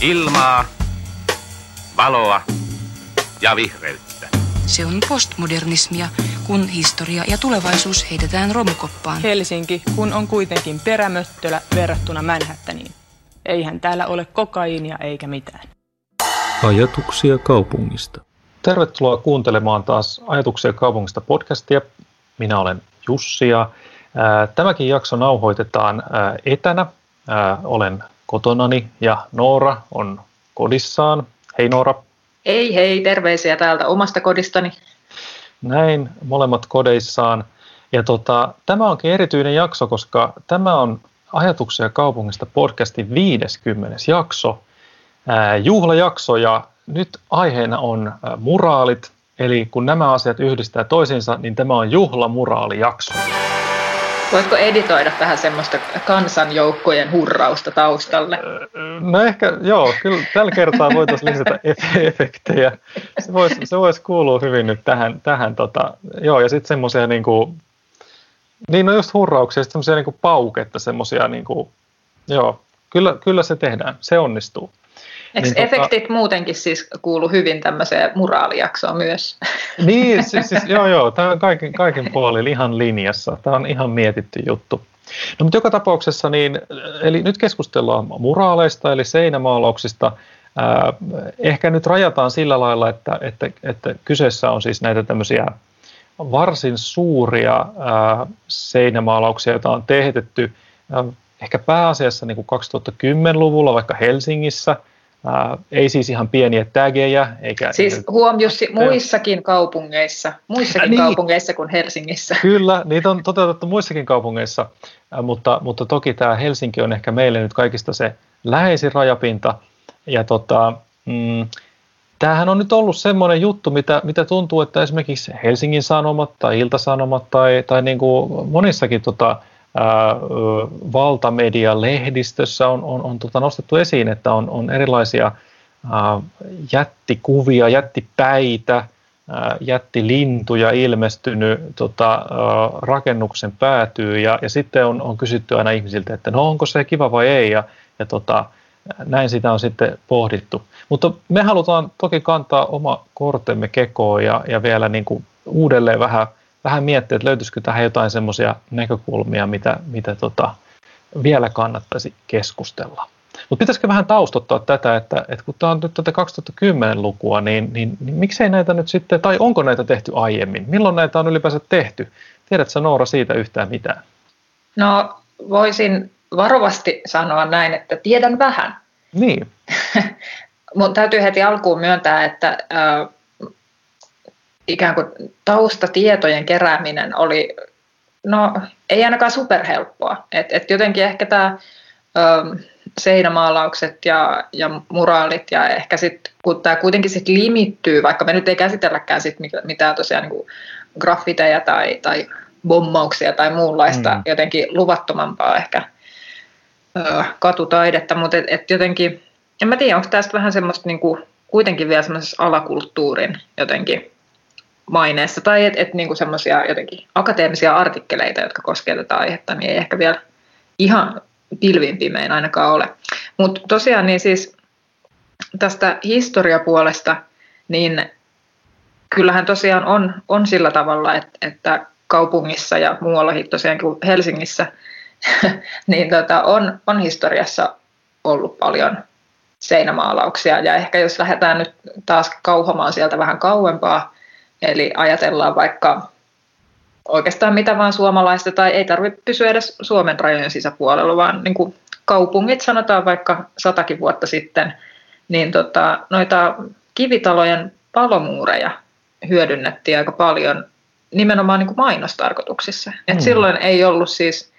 Ilmaa, valoa ja vihreyttä. Se on postmodernismia, kun historia ja tulevaisuus heitetään romukoppaan. Helsinki, kun on kuitenkin perämöttölä verrattuna Manhattaniin. Eihän täällä ole kokaiinia eikä mitään. Ajatuksia kaupungista. Tervetuloa kuuntelemaan taas Ajatuksia kaupungista podcastia. Minä olen Jussi ja tämäkin jakso nauhoitetaan etänä. Olen kotonani ja Noora on kodissaan. Hei Noora. Hei hei, terveisiä täältä omasta kodistani. Näin, molemmat kodeissaan. Ja tota, tämä onkin erityinen jakso, koska tämä on Ajatuksia kaupungista podcastin 50. jakso, ää, juhlajakso ja nyt aiheena on muraalit, eli kun nämä asiat yhdistää toisiinsa, niin tämä on juhlamuraalijakso. Voitko editoida tähän semmoista kansanjoukkojen hurrausta taustalle? No ehkä, joo, kyllä tällä kertaa voitaisiin lisätä efektejä. Se voisi, se voisi kuulua hyvin nyt tähän, tähän tota, joo, ja sitten semmoisia kuin, niin no just hurrauksia, semmoisia kuin pauketta, semmoisia niin kuin, joo, kyllä, kyllä se tehdään, se onnistuu. Eikö niin, tota- efektit tota, muutenkin siis kuulu hyvin tämmöiseen muraalijaksoon myös? Niin, siis, siis joo joo, tämä on kaiken, kaiken puolin ihan linjassa. Tämä on ihan mietitty juttu. No mutta joka tapauksessa, niin, eli nyt keskustellaan muraaleista eli seinämaalauksista. Äh, ehkä nyt rajataan sillä lailla, että, että, että kyseessä on siis näitä tämmöisiä varsin suuria äh, seinämaalauksia, joita on tehtetty ehkä pääasiassa niin kuin 2010-luvulla vaikka Helsingissä – Uh, ei siis ihan pieniä tägejä. Eikä, siis Jussi, muissakin kaupungeissa, muissakin äh, niin, kaupungeissa kuin Helsingissä. Kyllä, niitä on toteutettu muissakin kaupungeissa, uh, mutta, mutta toki tämä Helsinki on ehkä meille nyt kaikista se läheisin rajapinta. Ja tota, mm, tämähän on nyt ollut semmoinen juttu, mitä, mitä tuntuu, että esimerkiksi Helsingin Sanomat tai Iltasanomat tai, tai niin kuin monissakin tota, valtamedia lehdistössä on, on, on tota nostettu esiin, että on, on erilaisia ää, jättikuvia, jättipäitä, ää, jättilintuja ilmestynyt tota, ää, rakennuksen päätyy ja, ja sitten on, on kysytty aina ihmisiltä, että no onko se kiva vai ei ja, ja tota, näin sitä on sitten pohdittu. Mutta me halutaan toki kantaa oma kortemme kekoon ja, ja vielä niin kuin uudelleen vähän – vähän miettiä, että löytyisikö tähän jotain semmoisia näkökulmia, mitä, mitä tota, vielä kannattaisi keskustella. Mutta pitäisikö vähän taustottaa tätä, että, että kun tämä on nyt tätä 2010-lukua, niin, niin, niin miksei näitä nyt sitten, tai onko näitä tehty aiemmin? Milloin näitä on ylipäänsä tehty? Tiedätkö Noora siitä yhtään mitään? No voisin varovasti sanoa näin, että tiedän vähän. Niin. Mun täytyy heti alkuun myöntää, että ikään kuin taustatietojen kerääminen oli, no ei ainakaan superhelppoa. Et, et jotenkin ehkä tämä seinämaalaukset ja, ja muraalit ja ehkä sitten, kun tämä kuitenkin sitten limittyy, vaikka me nyt ei käsitelläkään sit mitään tosiaan niin kuin graffiteja tai, tai bommauksia tai muunlaista mm. jotenkin luvattomampaa ehkä ö, katutaidetta, mutta et, et jotenkin, en mä tiedä, onko tästä vähän semmoista niin kuin, kuitenkin vielä semmoisessa alakulttuurin jotenkin maineessa, tai että et niinku semmoisia jotenkin akateemisia artikkeleita, jotka koskevat tätä aihetta, niin ei ehkä vielä ihan pilvin pimein ainakaan ole. Mutta tosiaan niin siis tästä historiapuolesta, niin kyllähän tosiaan on, on sillä tavalla, että, että kaupungissa ja muuallakin tosiaan kuin Helsingissä, niin tota, on, on historiassa ollut paljon seinämaalauksia. Ja ehkä jos lähdetään nyt taas kauhomaan sieltä vähän kauempaa, Eli ajatellaan vaikka oikeastaan mitä vaan suomalaista, tai ei tarvitse pysyä edes Suomen rajojen sisäpuolella, vaan niin kuin kaupungit, sanotaan vaikka satakin vuotta sitten, niin tota, noita kivitalojen palomuureja hyödynnettiin aika paljon nimenomaan niin kuin mainostarkoituksissa. Et mm. Silloin ei ollut siis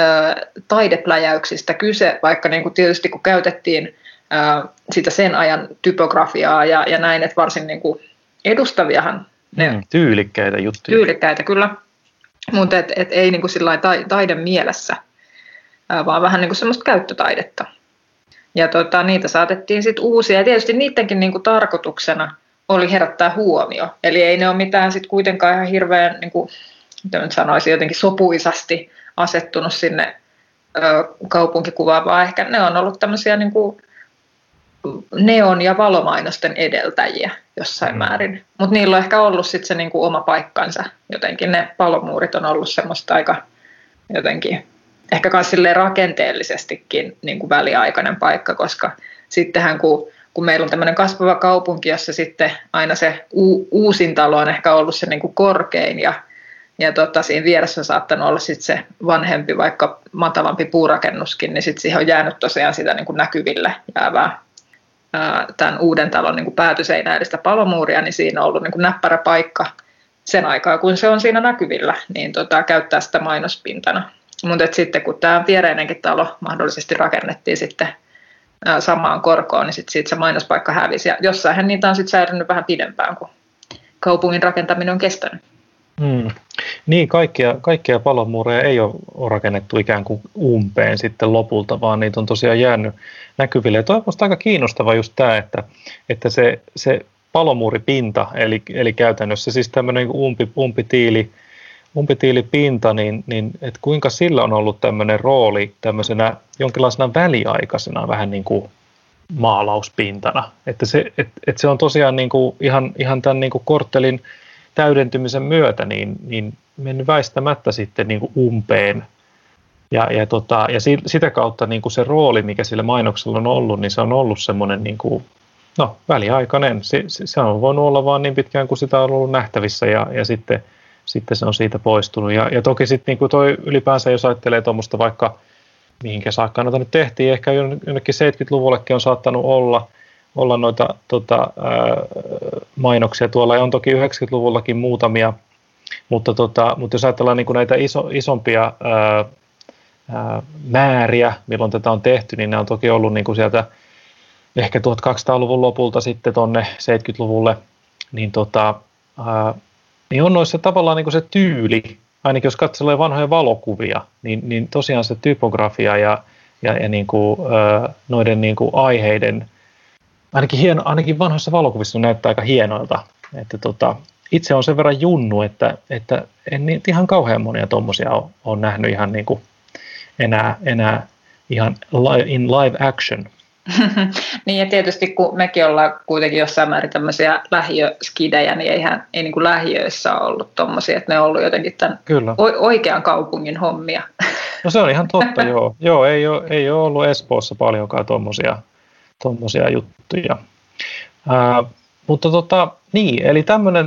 ö, taidepläjäyksistä kyse, vaikka niin kuin tietysti kun käytettiin ö, sitä sen ajan typografiaa ja, ja näin, että varsin niin kuin edustaviahan ne, mm, tyylikkäitä juttuja. Tyylikkäitä, kyllä. Mutta et, et ei niinku tai, taiden mielessä, vaan vähän niinku semmoista käyttötaidetta. Ja tota, niitä saatettiin sitten uusia. Ja tietysti niidenkin niinku tarkoituksena oli herättää huomio. Eli ei ne ole mitään sitten kuitenkaan ihan hirveän, niinku, mitä nyt sanoisin, jotenkin sopuisasti asettunut sinne ö, kaupunkikuvaan, vaan ehkä ne on ollut tämmöisiä niinku, neon- ja valomainosten edeltäjiä jossain mm. määrin. Mutta niillä on ehkä ollut sitten se niinku oma paikkansa. Jotenkin ne palomuurit on ollut semmoista aika jotenkin ehkä myös rakenteellisestikin niin kuin väliaikainen paikka, koska sittenhän kun, kun meillä on tämmöinen kasvava kaupunki, jossa sitten aina se u, uusin talo on ehkä ollut se niin kuin korkein ja, ja tota, siinä vieressä on saattanut olla sitten se vanhempi, vaikka matalampi puurakennuskin, niin sitten siihen on jäänyt tosiaan sitä niin kuin näkyville jäävää ää, tämän uuden talon niin kuin päätyseinäistä palomuuria, niin siinä on ollut niin kuin näppärä paikka sen aikaa, kun se on siinä näkyvillä, niin tota, käyttää sitä mainospintana. Mutta sitten kun tämä viereinenkin talo mahdollisesti rakennettiin sitten samaan korkoon, niin sitten siitä se mainospaikka hävisi. Ja jossain niitä on sitten säilynyt vähän pidempään, kun kaupungin rakentaminen on kestänyt. Hmm. Niin, kaikkia, kaikkia palomuureja ei ole rakennettu ikään kuin umpeen sitten lopulta, vaan niitä on tosiaan jäänyt näkyville. Ja toi on aika kiinnostava just tämä, että, että se, se palomuuripinta, eli, eli käytännössä siis tämmöinen umpi, umpitiili, umpitiilipinta, niin, niin että kuinka sillä on ollut tämmöinen rooli tämmöisenä jonkinlaisena väliaikaisena vähän niin kuin maalauspintana. Että se, et, et se on tosiaan niin kuin ihan, ihan tämän niin kuin korttelin täydentymisen myötä niin, niin mennyt väistämättä sitten niin kuin umpeen. Ja, ja, tota, ja sitä kautta niin kuin se rooli, mikä sillä mainoksella on ollut, niin se on ollut semmoinen niin kuin, no, väliaikainen. Se, se on voinut olla vaan niin pitkään kuin sitä on ollut nähtävissä ja, ja sitten – sitten se on siitä poistunut. Ja, ja toki sitten niin toi ylipäänsä, jos ajattelee tuommoista vaikka mihinkä saakka noita nyt tehtiin, ehkä jonnekin 70-luvullekin on saattanut olla, olla noita tota, ää, mainoksia tuolla, ja on toki 90-luvullakin muutamia, mutta, tota, mutta jos ajatellaan niin kuin näitä iso, isompia ää, määriä, milloin tätä on tehty, niin ne on toki ollut niin kuin sieltä ehkä 1200-luvun lopulta sitten tuonne 70-luvulle, niin tota, niin on noissa tavallaan niin se tyyli, ainakin jos katselee vanhoja valokuvia, niin, niin tosiaan se typografia ja, ja, ja niin kuin, noiden niin kuin aiheiden, ainakin, hieno, ainakin vanhoissa valokuvissa näyttää aika hienoilta. Että tota, itse on sen verran junnu, että, että en ihan kauhean monia tuommoisia ole, ole nähnyt ihan niin kuin enää, enää ihan in live action. niin ja tietysti kun mekin ollaan kuitenkin jossain määrin tämmöisiä lähiöskidejä, niin eihän ei niin kuin lähiöissä ollut tommosia, että ne on ollut jotenkin tämän Kyllä. oikean kaupungin hommia. No se on ihan totta, joo. Joo, ei ole, ei ole ollut Espoossa paljonkaan tommosia, tommosia juttuja. Ää, mutta tota, niin, eli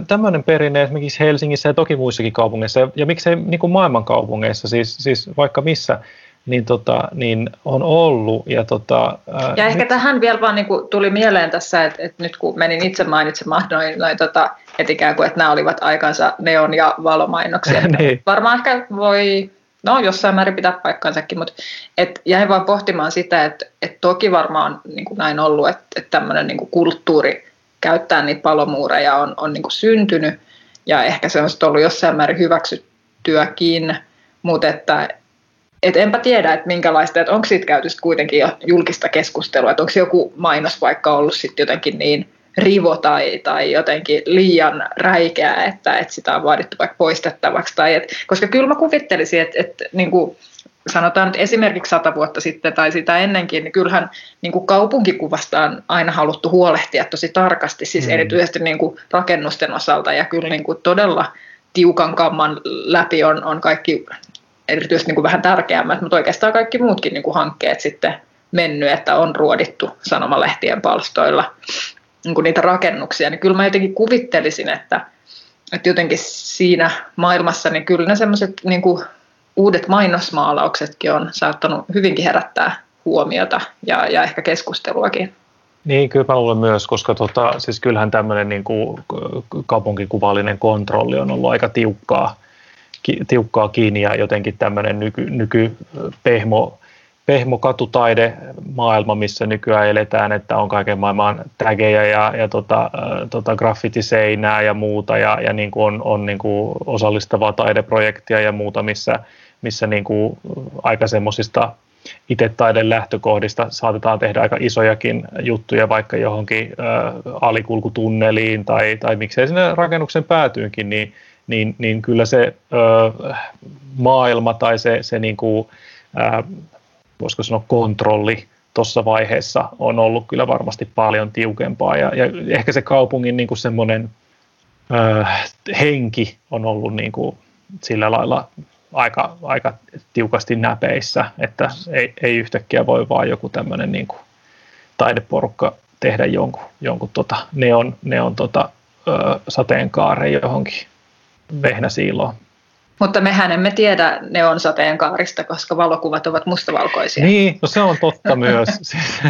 tämmöinen, perinne esimerkiksi Helsingissä ja toki muissakin kaupungeissa, ja, ja miksei niin kuin maailmankaupungeissa, siis, siis vaikka missä, niin, tota, niin on ollut. Ja, tota, ää, ja ehkä nyt... tähän vielä vaan niin kuin tuli mieleen tässä, että, että nyt kun menin itse mainitsemaan noin, noin tota, että ikään kuin, että nämä olivat aikansa neon- ja valomainoksia. niin. Varmaan ehkä voi, no jossain määrin pitää paikkansakin, mutta et jäin vaan pohtimaan sitä, että, että toki varmaan niin kuin näin ollut, että, että tämmöinen niin kulttuuri käyttää niitä palomuureja on, on niin kuin syntynyt, ja ehkä se on ollut jossain määrin hyväksyttyäkin, mutta että, et enpä tiedä, että minkälaista, että onko siitä käyty kuitenkin jo julkista keskustelua, että onko joku mainos vaikka ollut sitten jotenkin niin rivo tai, tai jotenkin liian räikeä, että, että sitä on vaadittu vaikka poistettavaksi. Tai et, koska kyllä mä kuvittelisin, että, että niin kuin sanotaan nyt esimerkiksi sata vuotta sitten tai sitä ennenkin, niin kyllähän niin kuin kaupunkikuvasta on aina haluttu huolehtia tosi tarkasti, siis mm. erityisesti niin kuin rakennusten osalta ja kyllä niin kuin todella tiukan kamman läpi on, on kaikki erityisesti niin kuin vähän tärkeämmät, mutta oikeastaan kaikki muutkin niin kuin hankkeet sitten mennyt, että on ruodittu sanomalehtien palstoilla niin kuin niitä rakennuksia, niin kyllä mä jotenkin kuvittelisin, että, että jotenkin siinä maailmassa, niin kyllä ne semmoiset niin uudet mainosmaalauksetkin on saattanut hyvinkin herättää huomiota ja, ja ehkä keskusteluakin. Niin, kyllä mä luulen myös, koska tota, siis kyllähän tämmöinen niin kuin kaupunkikuvallinen kontrolli on ollut aika tiukkaa tiukkaa kiinni ja jotenkin tämmöinen nyky, nyky pehmo, pehmo katutaide maailma, missä nykyään eletään, että on kaiken maailman tägejä ja, ja tota, tota graffitiseinää ja muuta ja, ja niin kuin on, on niin kuin osallistavaa taideprojektia ja muuta, missä, missä niin kuin aika semmoisista itse taiden lähtökohdista saatetaan tehdä aika isojakin juttuja vaikka johonkin äh, alikulkutunneliin tai, tai miksei sinne rakennuksen päätyynkin, niin niin, niin kyllä se ö, maailma tai se, se niin kuin, ä, voisiko sanoa kontrolli tuossa vaiheessa on ollut kyllä varmasti paljon tiukempaa ja, ja ehkä se kaupungin niin kuin semmoinen ö, henki on ollut niin kuin sillä lailla aika, aika tiukasti näpeissä, että ei, ei yhtäkkiä voi vaan joku tämmöinen niin kuin taideporukka tehdä jonkun, jonkun tota neon, neon tota, ö, sateenkaaren johonkin vehnäsiiloon. Mutta mehän emme tiedä neon sateenkaarista, koska valokuvat ovat mustavalkoisia. Niin, no se on totta myös. siis,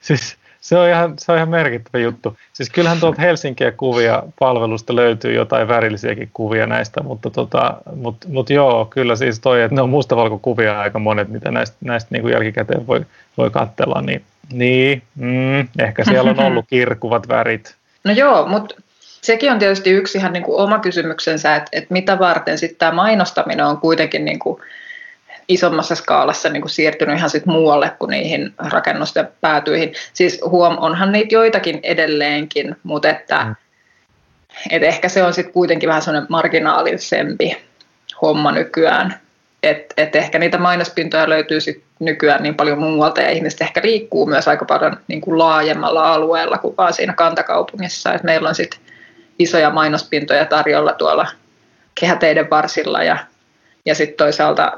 siis se on, ihan, se on ihan merkittävä juttu. Siis kyllähän tuolta Helsinkiä kuvia palvelusta löytyy jotain värillisiäkin kuvia näistä, mutta tota, mut, mut joo, kyllä siis toi, että ne on mustavalkokuvia aika monet, mitä näistä, näistä niin kuin jälkikäteen voi, voi katsella, niin, niin mm, ehkä siellä on ollut kirkuvat värit. No joo, mutta sekin on tietysti yksi ihan niin kuin oma kysymyksensä, että, että mitä varten sitten tämä mainostaminen on kuitenkin niin kuin isommassa skaalassa niin kuin siirtynyt ihan sit muualle kuin niihin rakennusten päätyihin. Siis huom, onhan niitä joitakin edelleenkin, mutta että, mm. et ehkä se on sitten kuitenkin vähän semmoinen marginaalisempi homma nykyään. Että et ehkä niitä mainospintoja löytyy sit nykyään niin paljon muualta ja ihmiset ehkä liikkuu myös aika paljon niin kuin laajemmalla alueella kuin vaan siinä kantakaupungissa. Et meillä on sitten isoja mainospintoja tarjolla tuolla kehäteiden varsilla ja, ja sitten toisaalta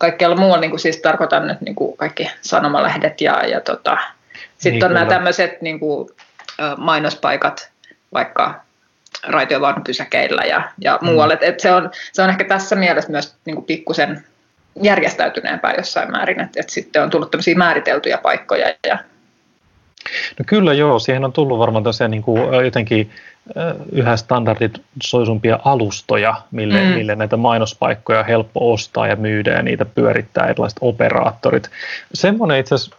kaikkialla muualla, niin kuin siis tarkoitan nyt niin kuin kaikki sanomalehdet ja, ja tota, sitten niin, on nämä tämmöiset niin kuin, mainospaikat vaikka raitiovaunupysäkeillä ja, ja mm. muualle. Et, et se, on, se on ehkä tässä mielessä myös niin kuin pikkusen järjestäytyneempää jossain määrin, että et sitten on tullut tämmöisiä määriteltyjä paikkoja ja No kyllä joo, siihen on tullut varmaan tosiaan niin kuin jotenkin yhä standardisoisumpia alustoja, mille, mm. mille näitä mainospaikkoja on helppo ostaa ja myydä ja niitä pyörittää erilaiset operaattorit. Semmoinen itse asiassa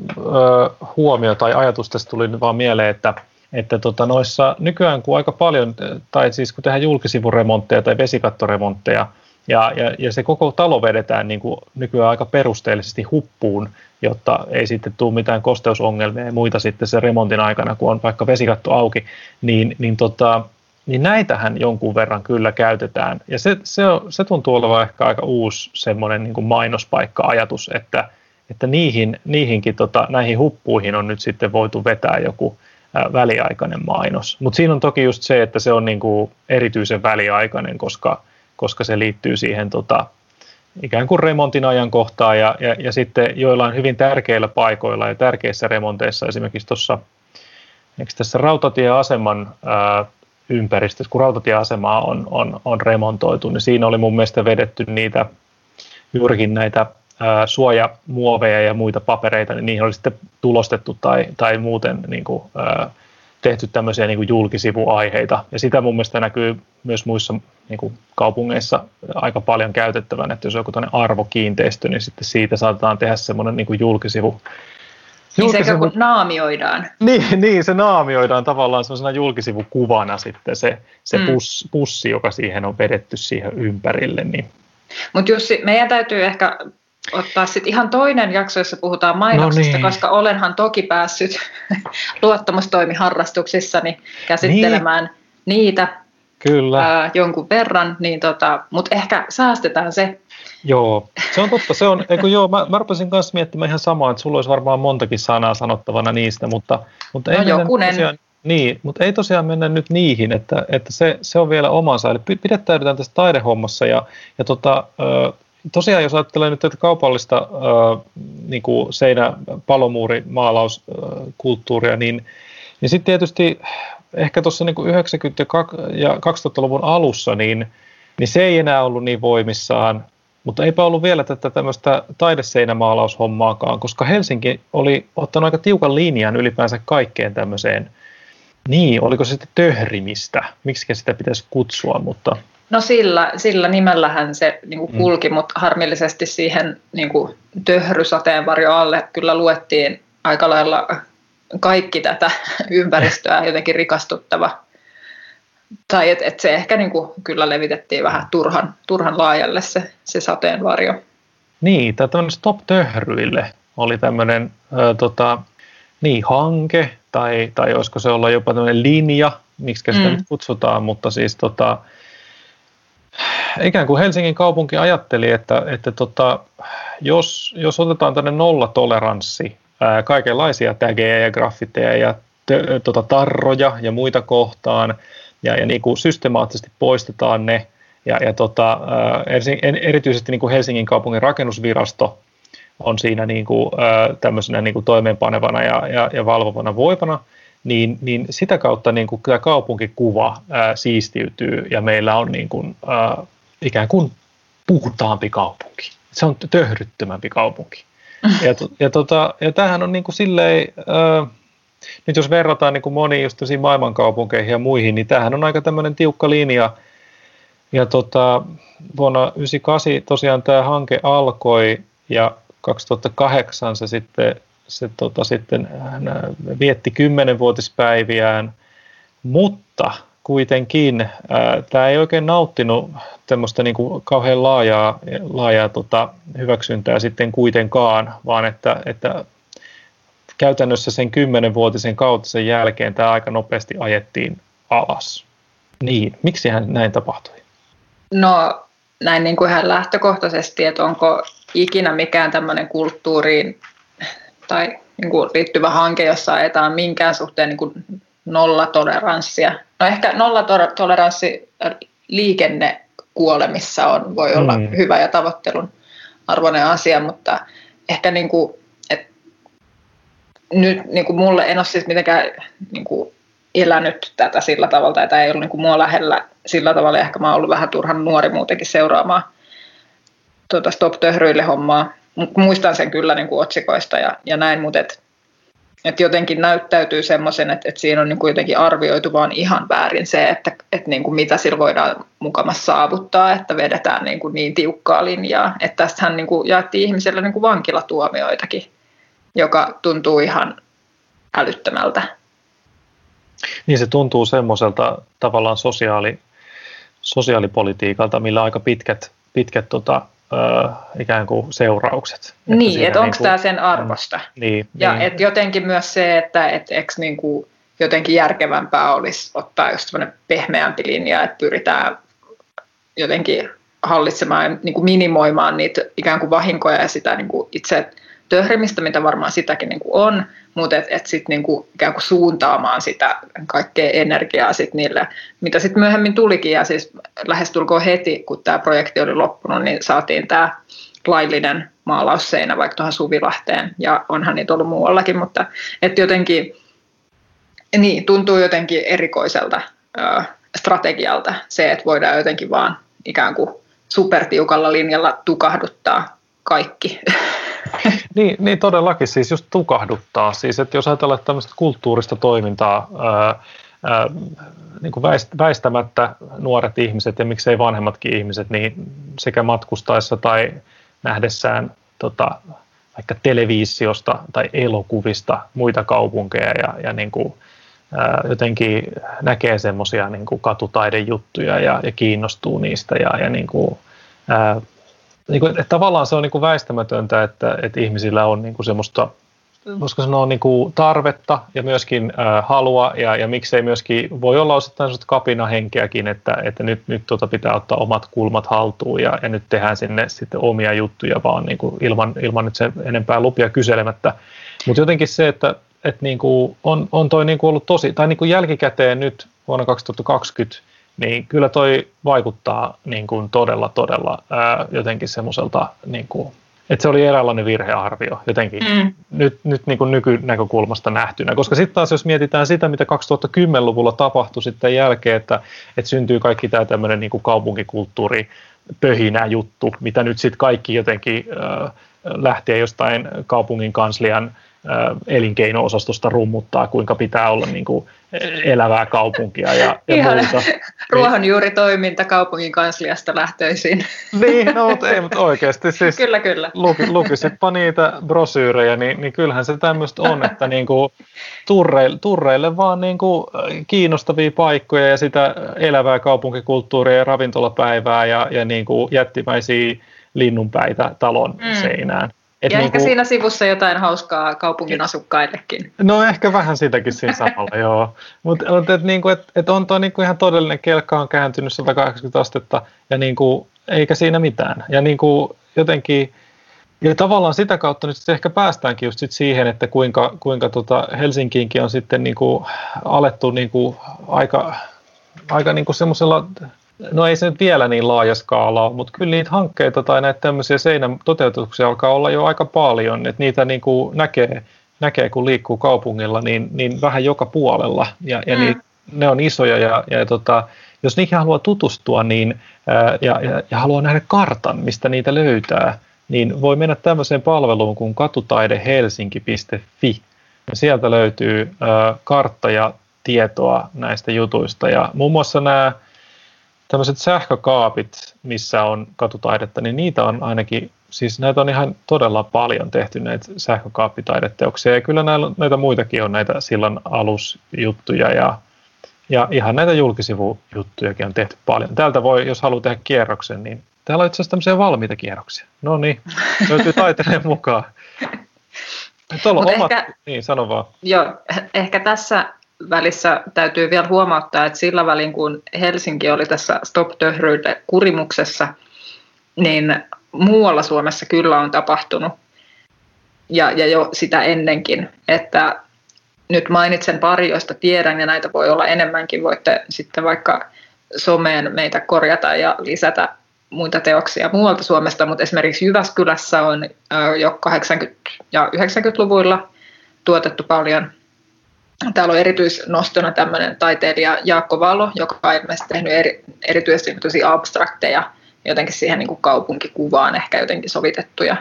huomio tai ajatus tästä tuli vaan mieleen, että että tota noissa nykyään kun aika paljon, tai siis kun tehdään julkisivuremontteja tai vesikattoremontteja, ja, ja, ja se koko talo vedetään niin kuin nykyään aika perusteellisesti huppuun, jotta ei sitten tule mitään kosteusongelmia ja muita sitten se remontin aikana, kun on vaikka vesikatto auki, niin, niin, tota, niin näitähän jonkun verran kyllä käytetään. Ja se, se, on, se tuntuu olevan ehkä aika uusi semmoinen niin mainospaikka-ajatus, että, että niihin, niihinkin, tota, näihin huppuihin on nyt sitten voitu vetää joku väliaikainen mainos. Mutta siinä on toki just se, että se on niin kuin erityisen väliaikainen, koska, koska se liittyy siihen tota, ikään kuin remontin ajankohtaa ja, ja, ja sitten joillain hyvin tärkeillä paikoilla ja tärkeissä remonteissa, esimerkiksi tuossa eikö tässä rautatieaseman ää, ympäristössä, kun rautatieasemaa on, on, on remontoitu, niin siinä oli mun mielestä vedetty niitä juurikin näitä ää, suojamuoveja ja muita papereita, niin niihin oli sitten tulostettu tai, tai muuten niin kuin, ää, tehty tämmöisiä niin kuin julkisivuaiheita. Ja sitä mun mielestä näkyy myös muissa niin kuin kaupungeissa aika paljon käytettävän, että jos on joku arvokiinteistö, niin sitten siitä saatetaan tehdä semmoinen niin kuin julkisivu. Niin se naamioidaan. Niin, niin, se naamioidaan tavallaan semmoisena julkisivukuvana sitten se, se mm. pus, pussi, joka siihen on vedetty siihen ympärille. Niin. Mutta Jussi, meidän täytyy ehkä ottaa sitten ihan toinen jakso, jossa puhutaan mainoksista, no niin. koska olenhan toki päässyt luottamustoimiharrastuksissani käsittelemään niin. niitä Kyllä. Ää, jonkun verran, niin tota, mutta ehkä säästetään se. Joo, se on totta. Se on, eiku, joo, mä, mä rupesin kanssa miettimään ihan samaa, että sulla olisi varmaan montakin sanaa sanottavana niistä, mutta, mutta no ei jokunen. Tosiaan, niin, mutta ei tosiaan mennä nyt niihin, että, että se, se on vielä omansa. Eli pidettäydytään tässä taidehommassa ja, ja tota, tosiaan jos ajattelee nyt tätä kaupallista äh, niin kuin seinä, palomuuri, maalauskulttuuria, niin, niin sitten tietysti ehkä tuossa niin 90- ja 2000-luvun alussa, niin, niin se ei enää ollut niin voimissaan, mutta eipä ollut vielä tätä tämmöistä taideseinämaalaushommaakaan, koska Helsinki oli ottanut aika tiukan linjan ylipäänsä kaikkeen tämmöiseen, niin, oliko se sitten töhrimistä, miksi sitä pitäisi kutsua, mutta No sillä, sillä nimellähän se niin kuin mm. kulki, mm. mutta harmillisesti siihen niin kuin töhrysateenvarjo alle kyllä luettiin aika lailla kaikki tätä ympäristöä jotenkin rikastuttava. Tai että et se ehkä niin kuin kyllä levitettiin vähän turhan, turhan laajalle se, se sateenvarjo. Niin, tämä Stop Töhryille oli tämmöinen tota, niin, hanke, tai, tai olisiko se olla jopa tämmöinen linja, miksi sitä mm. nyt kutsutaan, mutta siis tota, ikään kuin Helsingin kaupunki ajatteli, että, että tota, jos, jos otetaan tänne nollatoleranssi ää, kaikenlaisia tägejä ja graffiteja ja tö, tota, tarroja ja muita kohtaan ja, ja niin kuin systemaattisesti poistetaan ne. Ja, ja tota, ää, erityisesti niin kuin Helsingin kaupungin rakennusvirasto on siinä niin kuin, ää, tämmöisenä niin kuin toimeenpanevana ja, ja, ja valvovana voipana, niin, niin sitä kautta niin kuin tämä kaupunkikuva ää, siistiytyy ja meillä on niin kuin, ää, ikään kuin puhtaampi kaupunki. Se on töhryttömämpi kaupunki. Ja, ja, tota, ja tämähän on niin kuin silleen, ää, nyt jos verrataan niin kuin moniin just maailmankaupunkeihin ja muihin, niin tämähän on aika tämmöinen tiukka linja. Ja tota, vuonna 1998 tosiaan tämä hanke alkoi ja 2008 se sitten, se tota, sitten vietti kymmenenvuotispäiviään, mutta kuitenkin ää, tämä ei oikein nauttinut tämmöistä niin kuin kauhean laajaa, laajaa tota, hyväksyntää sitten kuitenkaan, vaan että, että käytännössä sen kymmenenvuotisen kautisen jälkeen tämä aika nopeasti ajettiin alas. Niin, miksi hän näin tapahtui? No näin niin kuin ihan lähtökohtaisesti, että onko ikinä mikään tämmöinen kulttuuriin tai niin kuin liittyvä hanke, jossa ajetaan minkään suhteen niin kuin nollatoleranssia. No ehkä nollatoleranssi liikennekuolemissa on, voi olla mm. hyvä ja tavoittelun arvoinen asia, mutta ehkä niin kuin, et nyt niin kuin mulle en ole siis mitenkään niin kuin elänyt tätä sillä tavalla, että ei ollut niin kuin mua lähellä sillä tavalla, ehkä mä oon ollut vähän turhan nuori muutenkin seuraamaan tuota Stop Töhryille hommaa. Muistan sen kyllä niin kuin otsikoista ja, ja näin, mutta et, et jotenkin näyttäytyy semmoisen, että, että siinä on niin kuin jotenkin arvioitu vaan ihan väärin se, että, että niin kuin mitä sillä voidaan mukamassa saavuttaa, että vedetään niin, kuin niin tiukkaa linjaa. Että tästähän niin kuin jaettiin ihmisille niin kuin vankilatuomioitakin, joka tuntuu ihan älyttömältä. Niin se tuntuu semmoiselta tavallaan sosiaali, sosiaalipolitiikalta, millä aika pitkät, pitkät tota, ikään kuin seuraukset. Niin, että, että onko niin tämä sen arvosta. Mm, niin, ja niin. Et jotenkin myös se, että et, eikö niin kuin jotenkin järkevämpää olisi ottaa just pehmeämpi linja, että pyritään jotenkin hallitsemaan, niin kuin minimoimaan niitä ikään kuin vahinkoja ja sitä niin kuin itse töhrimistä, mitä varmaan sitäkin niin kuin on, mutta että et sitten niinku ikään kuin suuntaamaan sitä kaikkea energiaa sit niille, mitä sitten myöhemmin tulikin ja siis lähestulkoon heti, kun tämä projekti oli loppunut, niin saatiin tämä laillinen maalausseinä vaikka tuohon Suvilahteen ja onhan niitä ollut muuallakin, mutta että jotenkin niin, tuntuu jotenkin erikoiselta ö, strategialta se, että voidaan jotenkin vaan ikään kuin supertiukalla linjalla tukahduttaa kaikki niin, niin todellakin, siis just tukahduttaa. Siis, että jos ajatellaan tämmöistä kulttuurista toimintaa, ää, ää, niin kuin väistämättä nuoret ihmiset ja miksei vanhemmatkin ihmiset, niin sekä matkustaessa tai nähdessään tota, vaikka televisiosta tai elokuvista muita kaupunkeja ja, ja niin kuin, ää, jotenkin näkee semmoisia niin katutaidejuttuja ja, ja kiinnostuu niistä ja, ja niin kuin, ää, niin kuin, että tavallaan se on niin kuin väistämätöntä, että, että ihmisillä on niin kuin semmoista voisiko sanoa niin kuin tarvetta ja myöskin äh, halua ja, ja miksei myöskin voi olla osittain sellaista kapinahenkeäkin, että, että nyt, nyt tuota pitää ottaa omat kulmat haltuun ja, ja nyt tehdään sinne sitten omia juttuja vaan niin kuin ilman, ilman nyt se enempää lupia kyselemättä. Mutta jotenkin se, että, että niin kuin on, on toi niin kuin ollut tosi, tai niin kuin jälkikäteen nyt vuonna 2020 niin kyllä toi vaikuttaa niin kuin todella, todella ää, jotenkin semmoiselta, niin kuin, että se oli eräänlainen virhearvio jotenkin mm. nyt, nyt niin kuin nykynäkökulmasta nähtynä. Koska sitten taas jos mietitään sitä, mitä 2010-luvulla tapahtui sitten jälkeen, että, että syntyy kaikki tämä tämmöinen niin kuin kaupunkikulttuuri, pöhinä juttu, mitä nyt sitten kaikki jotenkin äh, lähtee jostain kaupungin kanslian elinkeino-osastosta rummuttaa, kuinka pitää olla niin kuin elävää kaupunkia ja, ja Ihan muuta. ruohonjuuritoiminta kaupungin kansliasta lähtöisin. Niin, no mutta ei, mutta oikeasti siis kyllä, kyllä. Luki, lukisitpa niitä brosyyrejä, niin, niin kyllähän se tämmöistä on, että niin kuin turreille, turreille vaan niin kuin kiinnostavia paikkoja ja sitä elävää kaupunkikulttuuria ja ravintolapäivää ja, ja niin kuin jättimäisiä linnunpäitä talon mm. seinään. Et ja niin ehkä kuin, siinä sivussa jotain hauskaa kaupungin asukkaillekin. No ehkä vähän sitäkin siinä samalla, joo. Mutta mut, et, niin et, et on tuo niin kuin ihan todellinen kelkka on kääntynyt 180 astetta ja niin kuin, eikä siinä mitään. Ja niin kuin, jotenkin Ja tavallaan sitä kautta nyt ehkä päästäänkin just sit siihen, että kuinka, kuinka tota Helsinkiinkin on sitten niin kuin alettu niin kuin aika, aika niin kuin semmoisella, no ei se nyt vielä niin laaja skaala ole, mutta kyllä niitä hankkeita tai näitä tämmöisiä seinän toteutuksia alkaa olla jo aika paljon, että niitä niin kuin näkee, näkee, kun liikkuu kaupungilla, niin, niin vähän joka puolella ja, ja mm. niin, ne on isoja ja, ja tota, jos niihin haluaa tutustua niin, ää, ja, ja, ja haluaa nähdä kartan, mistä niitä löytää, niin voi mennä tämmöiseen palveluun kuin katutaidehelsinki.fi. Ja sieltä löytyy ää, kartta ja tietoa näistä jutuista. Ja muun muassa nämä tämmöiset sähkökaapit, missä on katutaidetta, niin niitä on ainakin, siis näitä on ihan todella paljon tehty näitä sähkökaappitaideteoksia. Ja kyllä näillä, näitä muitakin on näitä sillan alusjuttuja ja, ja ihan näitä julkisivujuttujakin on tehty paljon. Täältä voi, jos haluaa tehdä kierroksen, niin Täällä on itse asiassa tämmöisiä valmiita kierroksia. No niin, löytyy taiteilijan mukaan. Tuolla on omat, ehkä, niin sano vaan. Joo, ehkä tässä välissä täytyy vielä huomauttaa, että sillä välin kun Helsinki oli tässä Stop Töhryyde kurimuksessa, niin muualla Suomessa kyllä on tapahtunut ja, ja jo sitä ennenkin, että nyt mainitsen pari, joista tiedän ja näitä voi olla enemmänkin, voitte sitten vaikka someen meitä korjata ja lisätä muita teoksia muualta Suomesta, mutta esimerkiksi Jyväskylässä on jo 80- ja 90-luvuilla tuotettu paljon. Täällä on erityisnostona tämmöinen taiteilija Jaakko Valo, joka on ilmeisesti tehnyt eri, erityisesti tosi abstrakteja, jotenkin siihen niin kuin kaupunkikuvaan ehkä jotenkin sovitettuja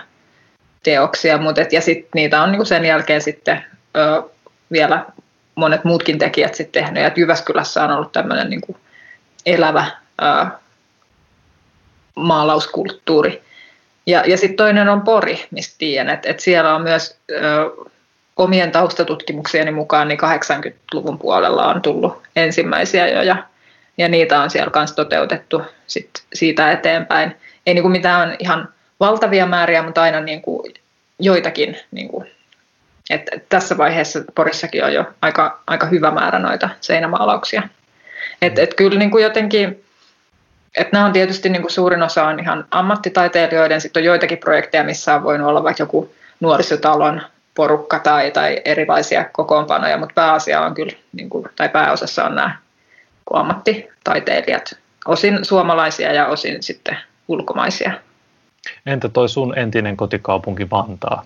teoksia, mutta et, ja sitten niitä on niin kuin sen jälkeen sitten ö, vielä monet muutkin tekijät sitten tehnyt, ja Jyväskylässä on ollut tämmöinen niin kuin elävä ö, maalauskulttuuri. Ja, ja sitten toinen on Pori, mistä tiedän, että, että siellä on myös ö, omien taustatutkimuksieni mukaan niin 80-luvun puolella on tullut ensimmäisiä jo ja, ja niitä on siellä kanssa toteutettu sit siitä eteenpäin. Ei niin kuin mitään ihan valtavia määriä, mutta aina niin kuin joitakin. Niin kuin, että tässä vaiheessa Porissakin on jo aika, aika hyvä määrä noita seinämaalauksia. Että et kyllä niin kuin jotenkin et nämä on tietysti niin kuin suurin osa on ihan ammattitaiteilijoiden, sitten on joitakin projekteja, missä on voinut olla vaikka joku nuorisotalon porukka tai, tai erilaisia kokoonpanoja, mutta pääasia on kyllä, niin kuin, tai pääosassa on nämä ammattitaiteilijat, osin suomalaisia ja osin sitten ulkomaisia. Entä toi sun entinen kotikaupunki Vantaa?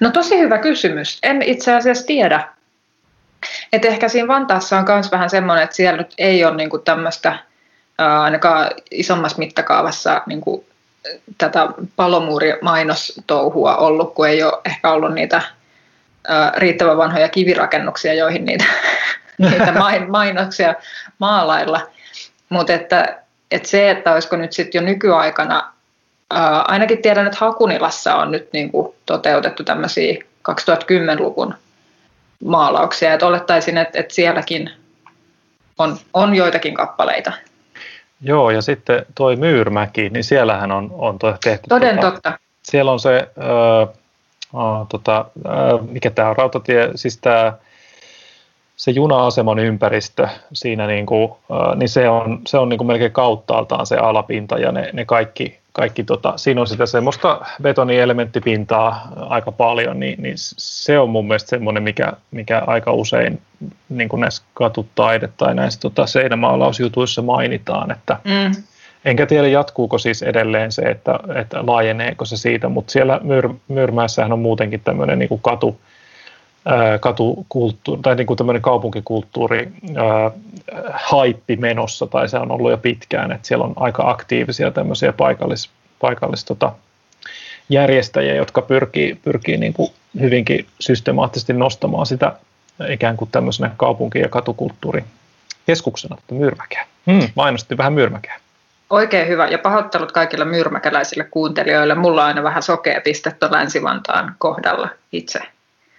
No tosi hyvä kysymys. En itse asiassa tiedä. Et ehkä siinä Vantaassa on myös vähän semmoinen, että siellä nyt ei ole niinku tämmöistä ainakaan isommassa mittakaavassa niin kuin tätä palomuurimainostouhua ollut, kun ei ole ehkä ollut niitä riittävän vanhoja kivirakennuksia, joihin niitä, niitä mainoksia maalailla. Mutta että, että se, että olisiko nyt sitten jo nykyaikana, ainakin tiedän, että Hakunilassa on nyt niin kuin toteutettu tämmöisiä 2010-luvun maalauksia, että olettaisin, että, että sielläkin on, on joitakin kappaleita. Joo, ja sitten toi Myyrmäki, niin siellähän on, on toi tehty. Toden tota, totta. Siellä on se, ö, o, tota, ö, mikä tämä on, rautatie, siis tämä se juna-aseman ympäristö siinä, niin, kuin, ö, niin se on, se on niin kuin melkein kauttaaltaan se alapinta ja ne, ne kaikki, kaikki tota, siinä on sitä semmoista betonielementtipintaa aika paljon, niin, niin se on mun mielestä semmoinen, mikä, mikä aika usein niin kuin näissä katutaide- tai näissä tota, seinämaalausjutuissa mainitaan, että mm. Enkä tiedä, jatkuuko siis edelleen se, että, että laajeneeko se siitä, mutta siellä Myr, Myyrmäessähän on muutenkin tämmöinen niin kuin katu, katukulttuuri, tai niin kuin tämmöinen kaupunkikulttuuri ää, haippi menossa, tai se on ollut jo pitkään, että siellä on aika aktiivisia tämmöisiä paikallis, paikallis tota, järjestäjiä, jotka pyrkii, pyrkii niin kuin hyvinkin systemaattisesti nostamaan sitä ikään kuin tämmöisenä kaupunki- ja katukulttuurikeskuksena, että Myyrmäkeä. Hmm, mainosti vähän Myyrmäkeä. Oikein hyvä ja pahoittelut kaikille myyrmäkäläisille kuuntelijoille. Mulla on aina vähän sokea piste Länsi-Vantaan kohdalla itse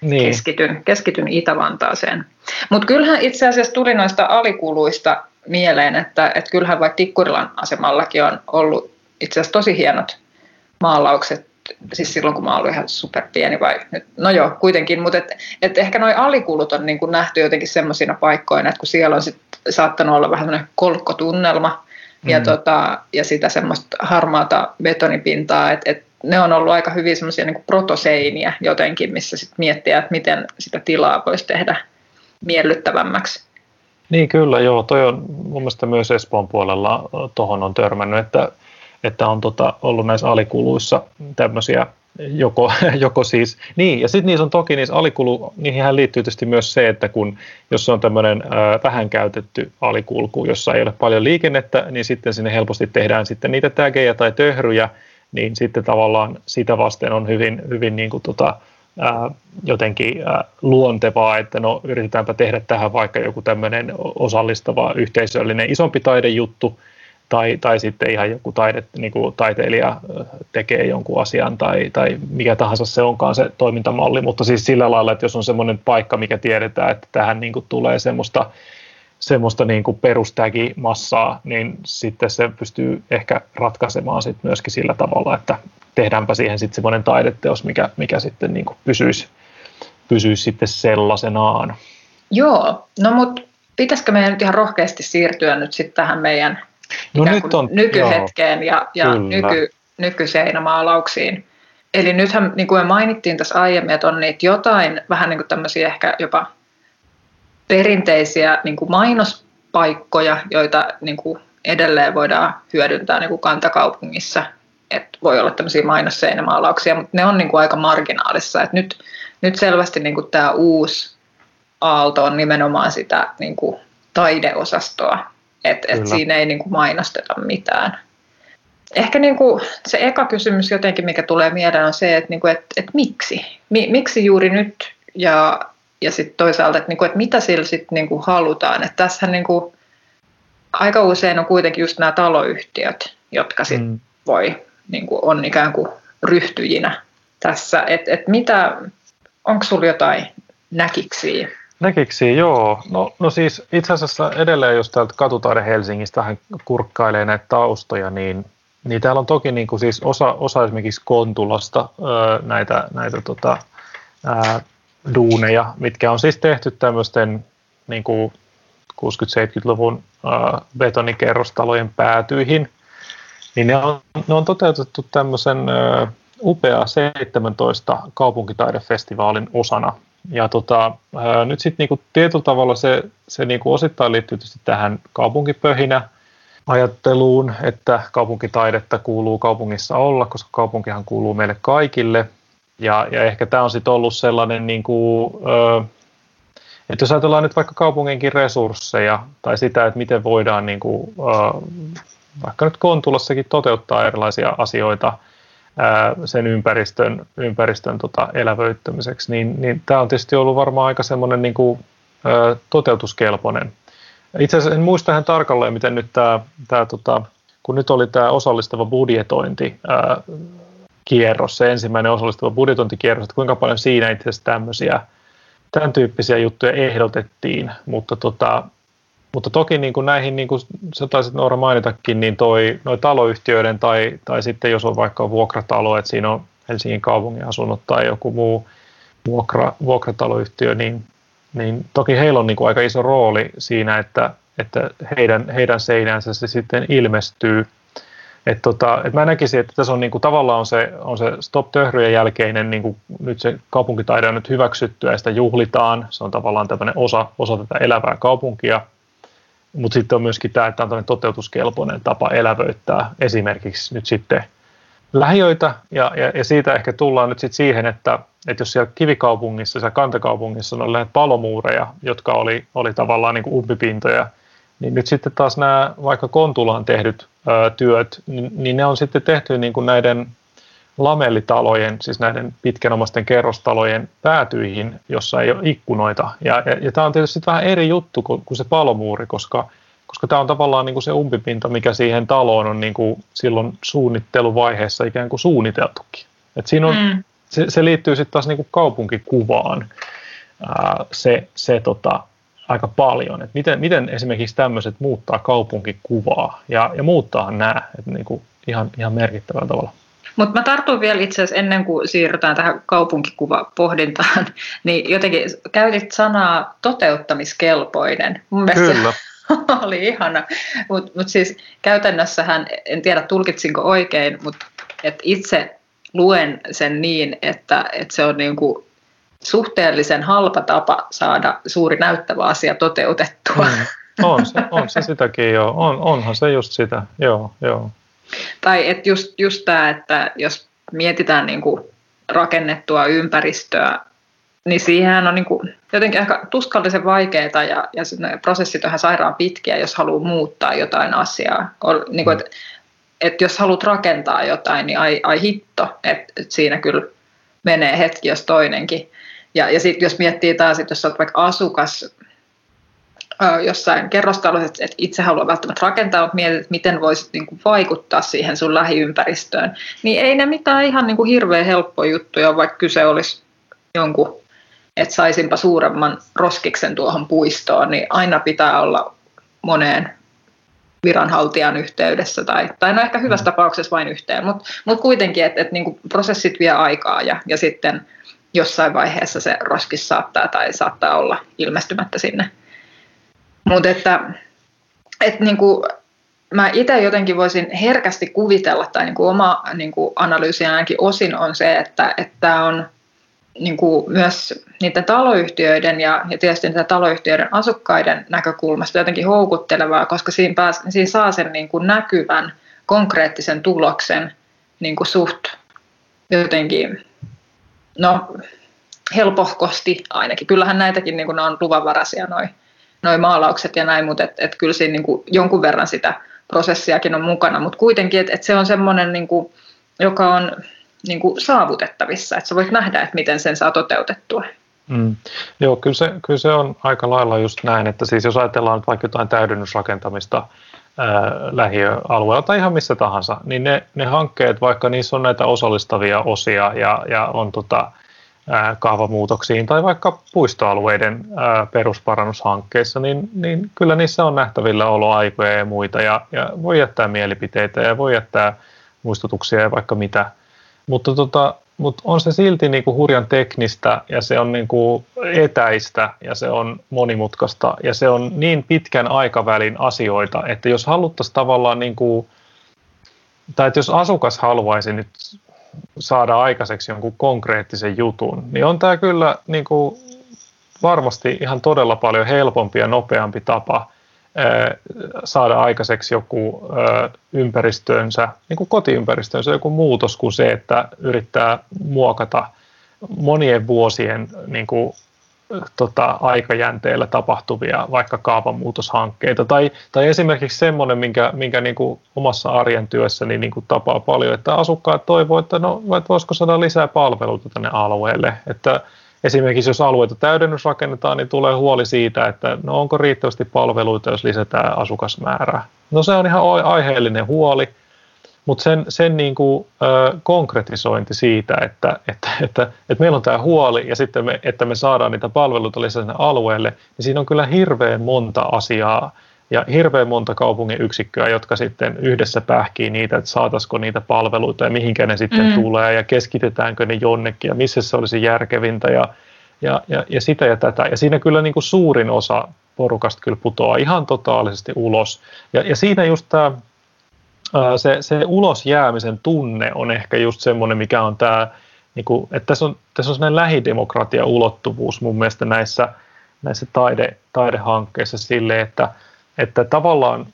niin. keskityn, keskityn Itä-Vantaaseen. Mutta kyllähän itse asiassa tuli noista alikuluista mieleen, että, että kyllähän vaikka Tikkurilan asemallakin on ollut itse asiassa tosi hienot maalaukset, siis silloin kun mä olin ihan superpieni vai nyt, no joo, kuitenkin, mutta et, et ehkä nuo alikulut on niin nähty jotenkin semmoisina paikkoina, että kun siellä on sit saattanut olla vähän semmoinen kolkkotunnelma, mm. ja, tota, ja sitä semmoista harmaata betonipintaa, että et ne on ollut aika hyvin semmoisia niin protoseiniä jotenkin, missä sit miettiä, että miten sitä tilaa voisi tehdä miellyttävämmäksi. Niin kyllä, joo. Toi on mun mielestä myös Espoon puolella tuohon on törmännyt, että, että on tota, ollut näissä alikuluissa tämmöisiä joko, joko siis, niin, ja sitten niissä on toki niissä alikulu, niihin liittyy tietysti myös se, että kun, jos on tämmöinen vähän käytetty alikulku, jossa ei ole paljon liikennettä, niin sitten sinne helposti tehdään sitten niitä tägejä tai töhryjä, niin sitten tavallaan sitä vasten on hyvin, hyvin niin kuin tota, ää, jotenkin ää, luontevaa, että no yritetäänpä tehdä tähän vaikka joku tämmöinen osallistava yhteisöllinen isompi taidejuttu, tai, tai sitten ihan joku taide, niin kuin taiteilija tekee jonkun asian tai, tai mikä tahansa se onkaan se toimintamalli, mutta siis sillä lailla, että jos on semmoinen paikka, mikä tiedetään, että tähän niin kuin tulee semmoista, semmoista niin kuin massaa, niin sitten se pystyy ehkä ratkaisemaan sit myöskin sillä tavalla, että tehdäänpä siihen sitten semmoinen taideteos, mikä, mikä sitten niin kuin pysyisi, pysyisi sitten sellaisenaan. Joo, no mutta pitäisikö meidän nyt ihan rohkeasti siirtyä nyt sitten tähän meidän no nyt on, nykyhetkeen joo, ja, ja nyky, nykyseinämaalauksiin. Eli nythän, niin kuin me mainittiin tässä aiemmin, että on niitä jotain vähän niin kuin tämmöisiä ehkä jopa perinteisiä niin kuin mainospaikkoja, joita niin kuin edelleen voidaan hyödyntää niin kuin kantakaupungissa. Et voi olla tämmöisiä mainosseinämaalauksia, mutta ne on niin kuin aika marginaalissa. Et nyt, nyt selvästi niin kuin tämä uusi aalto on nimenomaan sitä niin kuin taideosastoa, että et siinä ei niin kuin mainosteta mitään. Ehkä niin kuin se eka kysymys jotenkin, mikä tulee mieleen, on se, että, niin kuin, että, että miksi? Miksi juuri nyt? Ja, ja sitten toisaalta, että, niin kuin, että mitä sillä sitten niin kuin halutaan. Että tässä niin kuin, aika usein on kuitenkin just nämä taloyhtiöt, jotka sitten mm. voi, niin kuin, on ikään kuin ryhtyjinä tässä. Että et mitä, onko sinulla jotain näkiksiä Näkiksi, joo. No, no siis itse asiassa edelleen, jos täältä Katutaide Helsingistä vähän kurkkailee näitä taustoja, niin, niin täällä on toki niin kuin siis osa, osa esimerkiksi Kontulasta öö, näitä, näitä tota, ää, duuneja, mitkä on siis tehty tämmöisten niin kuin 60-70-luvun ää, betonikerrostalojen päätyihin, niin ne on, ne on toteutettu tämmöisen ää, upea 17 kaupunkitaidefestivaalin osana – ja tota, nyt sitten niinku tietyllä tavalla se, se niinku osittain liittyy tietysti tähän kaupunkipöhinä ajatteluun, että kaupunkitaidetta kuuluu kaupungissa olla, koska kaupunkihan kuuluu meille kaikille. Ja, ja ehkä tämä on sitten ollut sellainen, niin kuin, että jos ajatellaan nyt vaikka kaupunginkin resursseja tai sitä, että miten voidaan niin kuin, vaikka nyt Kontulassakin toteuttaa erilaisia asioita – sen ympäristön, ympäristön tota elävöittämiseksi, niin, niin tämä on tietysti ollut varmaan aika semmoinen niin kuin, toteutuskelpoinen. Itse asiassa en muista ihan tarkalleen, miten nyt tämä, tämä tota, kun nyt oli tämä osallistava budjetointi, kierros, se ensimmäinen osallistava budjetointikierros, että kuinka paljon siinä itse asiassa tämmöisiä, tämän tyyppisiä juttuja ehdotettiin, mutta tota, mutta toki niin kuin näihin, niin kuin sä taisit Noora mainitakin, niin toi, noi taloyhtiöiden tai, tai sitten jos on vaikka vuokratalo, että siinä on Helsingin kaupungin asunnot tai joku muu vuokra, vuokrataloyhtiö, niin, niin toki heillä on niin kuin aika iso rooli siinä, että, että heidän, heidän seinänsä se sitten ilmestyy. Et tota, et mä näkisin, että tässä on niinku, tavallaan on se, on se Stop Töhryjen jälkeinen, niinku, nyt se kaupunkitaide on nyt hyväksytty ja sitä juhlitaan. Se on tavallaan tämmöinen osa, osa tätä elävää kaupunkia – mutta sitten on myöskin tämä, että on toteutuskelpoinen tapa elävöittää esimerkiksi nyt sitten lähiöitä, ja, ja, ja siitä ehkä tullaan nyt sitten siihen, että, että jos siellä kivikaupungissa, siellä kantakaupungissa on lähet palomuureja, jotka oli, oli tavallaan niin kuin umpipintoja, niin nyt sitten taas nämä vaikka Kontulaan tehdyt ö, työt, niin, niin ne on sitten tehty niin kuin näiden lamellitalojen, siis näiden pitkänomaisten kerrostalojen päätyihin, jossa ei ole ikkunoita. Ja, ja, ja tämä on tietysti vähän eri juttu kuin, kuin se palomuuri, koska, koska tämä on tavallaan niin kuin se umpipinta, mikä siihen taloon on niin kuin silloin suunnitteluvaiheessa ikään kuin suunniteltukin. Et siinä on, mm. se, se liittyy sitten taas niin kuin kaupunkikuvaan ää, se, se tota, aika paljon, että miten, miten esimerkiksi tämmöiset muuttaa kaupunkikuvaa ja, ja muuttaahan nämä että niin kuin ihan, ihan merkittävällä tavalla. Mutta mä tartun vielä itse asiassa ennen kuin siirrytään tähän kaupunkikuvapohdintaan, niin jotenkin käytit sanaa toteuttamiskelpoinen. Mun Kyllä. oli ihana. Mutta mut siis käytännössähän, en tiedä tulkitsinko oikein, mutta et itse luen sen niin, että, että se on niin kuin suhteellisen halpa tapa saada suuri näyttävä asia toteutettua. Mm. On se, on se sitäkin joo, on, onhan se just sitä, joo, joo. Tai että just, just tämä, että jos mietitään niin kuin rakennettua ympäristöä, niin siihen on niin kuin jotenkin ehkä tuskallisen vaikeaa ja, ja prosessit on ihan sairaan pitkiä, jos haluaa muuttaa jotain asiaa. Niin kuin, että, että jos haluat rakentaa jotain, niin ai, ai hitto, että, että siinä kyllä menee hetki jos toinenkin. Ja, ja sitten jos miettii taas, että jos olet vaikka asukas jossain kerrostalossa, että itse haluaa välttämättä rakentaa, mutta mietit, että miten voisit niin kuin vaikuttaa siihen sun lähiympäristöön, niin ei ne mitään ihan niin kuin hirveän helppoja juttuja, vaikka kyse olisi jonkun, että saisinpa suuremman roskiksen tuohon puistoon, niin aina pitää olla moneen viranhaltijan yhteydessä, tai, tai no ehkä hyvässä mm. tapauksessa vain yhteen, mutta mut kuitenkin, että et niinku prosessit vie aikaa ja, ja sitten jossain vaiheessa se roskis saattaa tai saattaa olla ilmestymättä sinne. Mutta että, että niin kuin, mä itse jotenkin voisin herkästi kuvitella, tai niin kuin oma niin kuin analyysi ainakin osin on se, että, että on niin kuin myös niiden taloyhtiöiden ja, ja tietysti niiden taloyhtiöiden asukkaiden näkökulmasta jotenkin houkuttelevaa, koska siinä, pääs, siinä saa sen niin kuin näkyvän, konkreettisen tuloksen niin kuin suht jotenkin, no helpohkosti ainakin. Kyllähän näitäkin niin kuin, on luvanvaraisia noin noi maalaukset ja näin, mutta et, et kyllä siinä niin kuin jonkun verran sitä prosessiakin on mukana, mutta kuitenkin, että et se on semmoinen, niin joka on niin kuin saavutettavissa, että sä voit nähdä, että miten sen saa toteutettua. Mm. Joo, kyllä se, kyllä se on aika lailla just näin, että siis jos ajatellaan nyt vaikka jotain täydennysrakentamista tai ihan missä tahansa, niin ne, ne hankkeet, vaikka niissä on näitä osallistavia osia ja, ja on tota, kaavamuutoksiin tai vaikka puistoalueiden perusparannushankkeissa, niin, niin kyllä niissä on nähtävillä oloaikoja ja muita ja, ja voi jättää mielipiteitä ja voi jättää muistutuksia ja vaikka mitä. Mutta, tota, mutta on se silti niin kuin hurjan teknistä ja se on niin kuin etäistä ja se on monimutkaista ja se on niin pitkän aikavälin asioita, että jos haluttaisiin tavallaan niin kuin, tai että jos asukas haluaisi nyt saada aikaiseksi jonkun konkreettisen jutun, niin on tämä kyllä niin kuin varmasti ihan todella paljon helpompi ja nopeampi tapa saada aikaiseksi joku ympäristönsä, niin kuin kotiympäristönsä, joku muutos kuin se, että yrittää muokata monien vuosien niin kuin tota, aikajänteellä tapahtuvia vaikka kaavanmuutoshankkeita. Tai, tai esimerkiksi semmoinen, minkä, minkä niin kuin omassa arjen työssäni niin kuin tapaa paljon, että asukkaat toivovat, että no, voisiko saada lisää palveluita tänne alueelle. Että esimerkiksi jos alueita täydennysrakennetaan, niin tulee huoli siitä, että no onko riittävästi palveluita, jos lisätään asukasmäärää. No se on ihan aiheellinen huoli, mutta sen, sen niin kuin, ö, konkretisointi siitä, että, että, että, että meillä on tämä huoli ja sitten me, että me saadaan niitä palveluita lisää sinne alueelle, niin siinä on kyllä hirveän monta asiaa ja hirveän monta kaupungin yksikköä, jotka sitten yhdessä pähkii niitä, että saataisiko niitä palveluita ja mihinkä ne sitten mm. tulee ja keskitetäänkö ne jonnekin ja missä se olisi järkevintä ja, ja, ja, ja sitä ja tätä. Ja siinä kyllä niin kuin suurin osa porukasta kyllä putoaa ihan totaalisesti ulos. Ja, ja siinä just tämä se, se ulos jäämisen tunne on ehkä just semmoinen, mikä on tämä, niin kuin, että tässä on, tässä on sellainen lähidemokratia-ulottuvuus mun mielestä näissä, näissä taide, taidehankkeissa sille, että, että tavallaan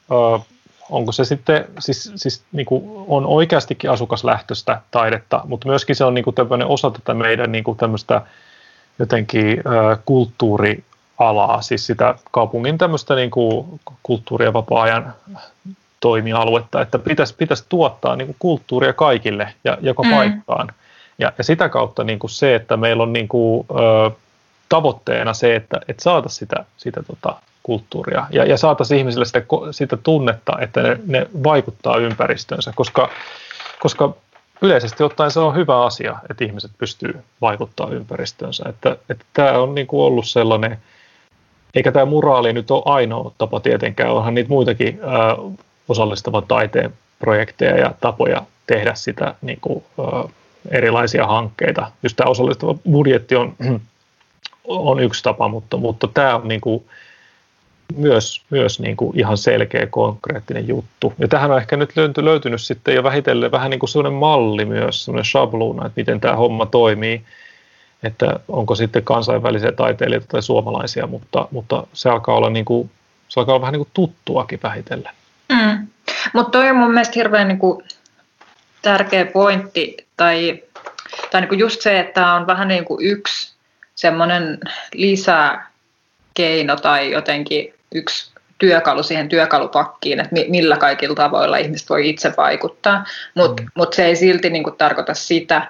onko se sitten, siis, siis niin kuin on oikeastikin asukaslähtöistä taidetta, mutta myöskin se on niin kuin osa tätä meidän niin kuin tämmöistä jotenkin kulttuurialaa, siis sitä kaupungin tämmöistä niin kuin kulttuuri- ja vapaa-ajan toimialuetta, että pitäisi, pitäisi tuottaa niin kuin kulttuuria kaikille ja joka mm. paikkaan. Ja, ja sitä kautta niin kuin se, että meillä on niin kuin, ö, tavoitteena se, että, että saataisiin sitä, sitä tota, kulttuuria ja, ja saataisiin ihmisille sitä, sitä tunnetta, että ne, ne vaikuttaa ympäristönsä, koska, koska yleisesti ottaen se on hyvä asia, että ihmiset pystyy vaikuttaa ympäristönsä. Että, että tämä on niin kuin ollut sellainen, eikä tämä muraali nyt ole ainoa tapa tietenkään, onhan niitä muitakin ää, osallistavan taiteen projekteja ja tapoja tehdä sitä niin kuin, ö, erilaisia hankkeita. Just tämä osallistava budjetti on, on yksi tapa, mutta, mutta tämä on niin kuin, myös, myös niin kuin ihan selkeä konkreettinen juttu. Ja tähän on ehkä nyt löyty, löytynyt sitten jo vähitellen vähän niin kuin sellainen malli myös, sellainen shabluuna, että miten tämä homma toimii, että onko sitten kansainvälisiä taiteilijoita tai suomalaisia, mutta, mutta se alkaa olla, niin kuin, se alkaa olla vähän niin kuin tuttuakin vähitellen. Mm. Mutta toi on mun mielestä hirveän niin kuin tärkeä pointti, tai, tai niin kuin just se, että on vähän niin kuin yksi semmoinen lisäkeino tai jotenkin yksi työkalu siihen työkalupakkiin, että millä kaikilla tavoilla ihmiset voi itse vaikuttaa, mutta mm. mut se ei silti niin kuin tarkoita sitä,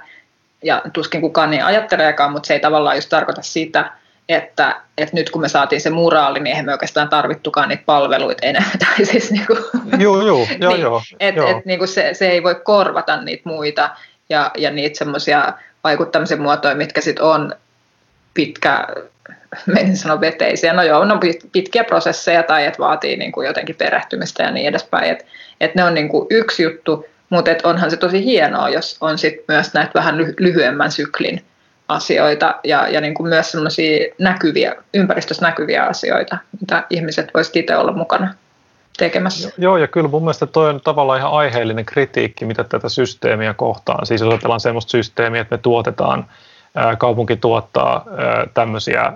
ja tuskin kukaan niin ajatteleekaan, mutta se ei tavallaan just tarkoita sitä, että, että nyt kun me saatiin se muraali, niin eihän me oikeastaan tarvittukaan niitä palveluita enää. Tai siis niin kuin, joo, joo, joo, niin, joo, et, joo. Et, niin kuin se, se ei voi korvata niitä muita ja, ja niitä semmoisia vaikuttamisen muotoja, mitkä sitten on pitkä, menin sanoa veteisiä, no joo, no pitkiä prosesseja tai että vaatii niin kuin jotenkin perehtymistä ja niin edespäin. Että et ne on niin kuin yksi juttu, mutta et onhan se tosi hienoa, jos on sit myös näitä vähän lyhyemmän syklin asioita ja, ja niin kuin myös sellaisia näkyviä, ympäristössä näkyviä asioita, mitä ihmiset voisivat itse olla mukana tekemässä. Joo, ja kyllä mun mielestä toi on tavallaan ihan aiheellinen kritiikki, mitä tätä systeemiä kohtaan. Siis jos ajatellaan sellaista systeemiä, että me tuotetaan, kaupunki tuottaa tämmöisiä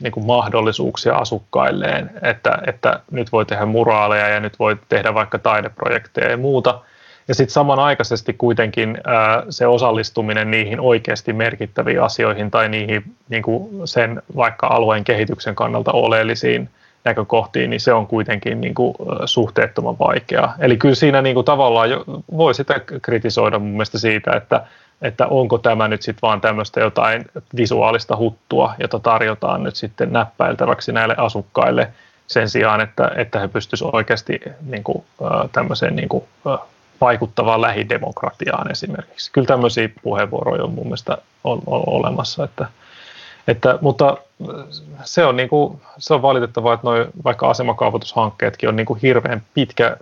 niin kuin mahdollisuuksia asukkailleen, että, että nyt voi tehdä muraaleja ja nyt voi tehdä vaikka taideprojekteja ja muuta – ja sitten samanaikaisesti kuitenkin se osallistuminen niihin oikeasti merkittäviin asioihin tai niihin niin kuin sen vaikka alueen kehityksen kannalta oleellisiin näkökohtiin, niin se on kuitenkin niin kuin, suhteettoman vaikeaa. Eli kyllä siinä niin kuin, tavallaan voi sitä kritisoida mun mielestä siitä, että, että onko tämä nyt sitten vaan tämmöistä jotain visuaalista huttua, jota tarjotaan nyt sitten näppäiltäväksi näille asukkaille sen sijaan, että, että he pystyisivät oikeasti niin kuin, tämmöiseen niin kuin, vaikuttavaan lähidemokratiaan esimerkiksi. Kyllä tämmöisiä puheenvuoroja on mun mielestä on, on olemassa, että, että, mutta se on, niin kuin, se on valitettavaa, että noi, vaikka asemakaavoitushankkeetkin on niin kuin hirveän pitkä,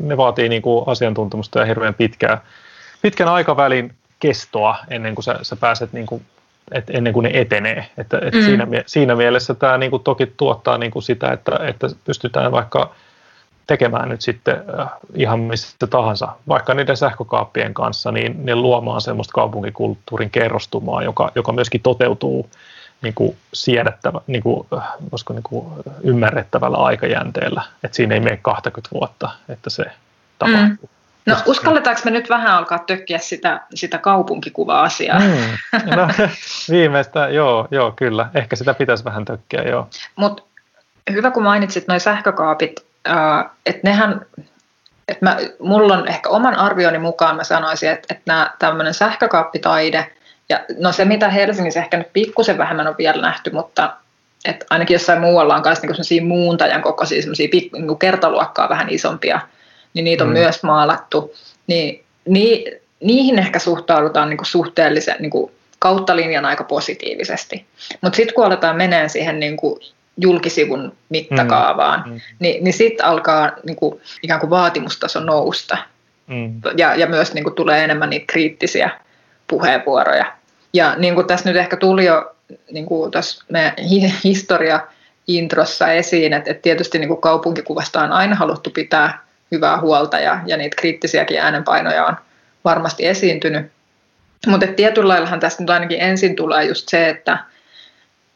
ne vaatii niin kuin asiantuntemusta ja hirveän pitkää, pitkän aikavälin kestoa ennen kuin sä, sä pääset niin kuin et ennen kuin ne etenee. Että, et mm. siinä, siinä mielessä tämä niin kuin toki tuottaa niin kuin sitä, että, että pystytään vaikka tekemään nyt sitten äh, ihan missä tahansa, vaikka niiden sähkökaappien kanssa, niin ne luomaan semmoista kaupunkikulttuurin kerrostumaa, joka, joka myöskin toteutuu niin kuin siedettävä, niin kuin, äh, niin kuin ymmärrettävällä aikajänteellä, että siinä ei mene 20 vuotta, että se tapahtuu. Mm. No uskalletaanko me nyt vähän alkaa tökkiä sitä, sitä kaupunkikuva-asiaa? Mm. No, viimeistä, joo, joo, kyllä. Ehkä sitä pitäisi vähän tökkiä, joo. Mutta hyvä, kun mainitsit noin sähkökaapit, äh, että nehän, että mä, mulla on ehkä oman arvioni mukaan mä sanoisin, että, että nämä tämmöinen sähkökaappitaide, ja no se mitä Helsingissä ehkä nyt pikkusen vähemmän on vielä nähty, mutta että ainakin jossain muualla on myös niinku muuntajan kokoisia semmoisia niinku kertaluokkaa vähän isompia, niin niitä on mm. myös maalattu, niin, niin niihin ehkä suhtaudutaan niinku suhteellisen niinku kautta linjan aika positiivisesti. Mutta sitten kun aletaan menee siihen niinku julkisivun mittakaavaan, mm. Mm. niin, niin sitten alkaa niin kuin, ikään kuin vaatimustaso nousta. Mm. Ja, ja myös niin kuin, tulee enemmän niitä kriittisiä puheenvuoroja. Ja niin kuin tässä nyt ehkä tuli jo niin kuin tässä meidän historia introssa esiin, että, että tietysti niin kuin kaupunkikuvasta on aina haluttu pitää hyvää huolta ja, ja niitä kriittisiäkin äänenpainoja on varmasti esiintynyt. Mutta tietyllä laillahan tästä nyt ainakin ensin tulee just se, että,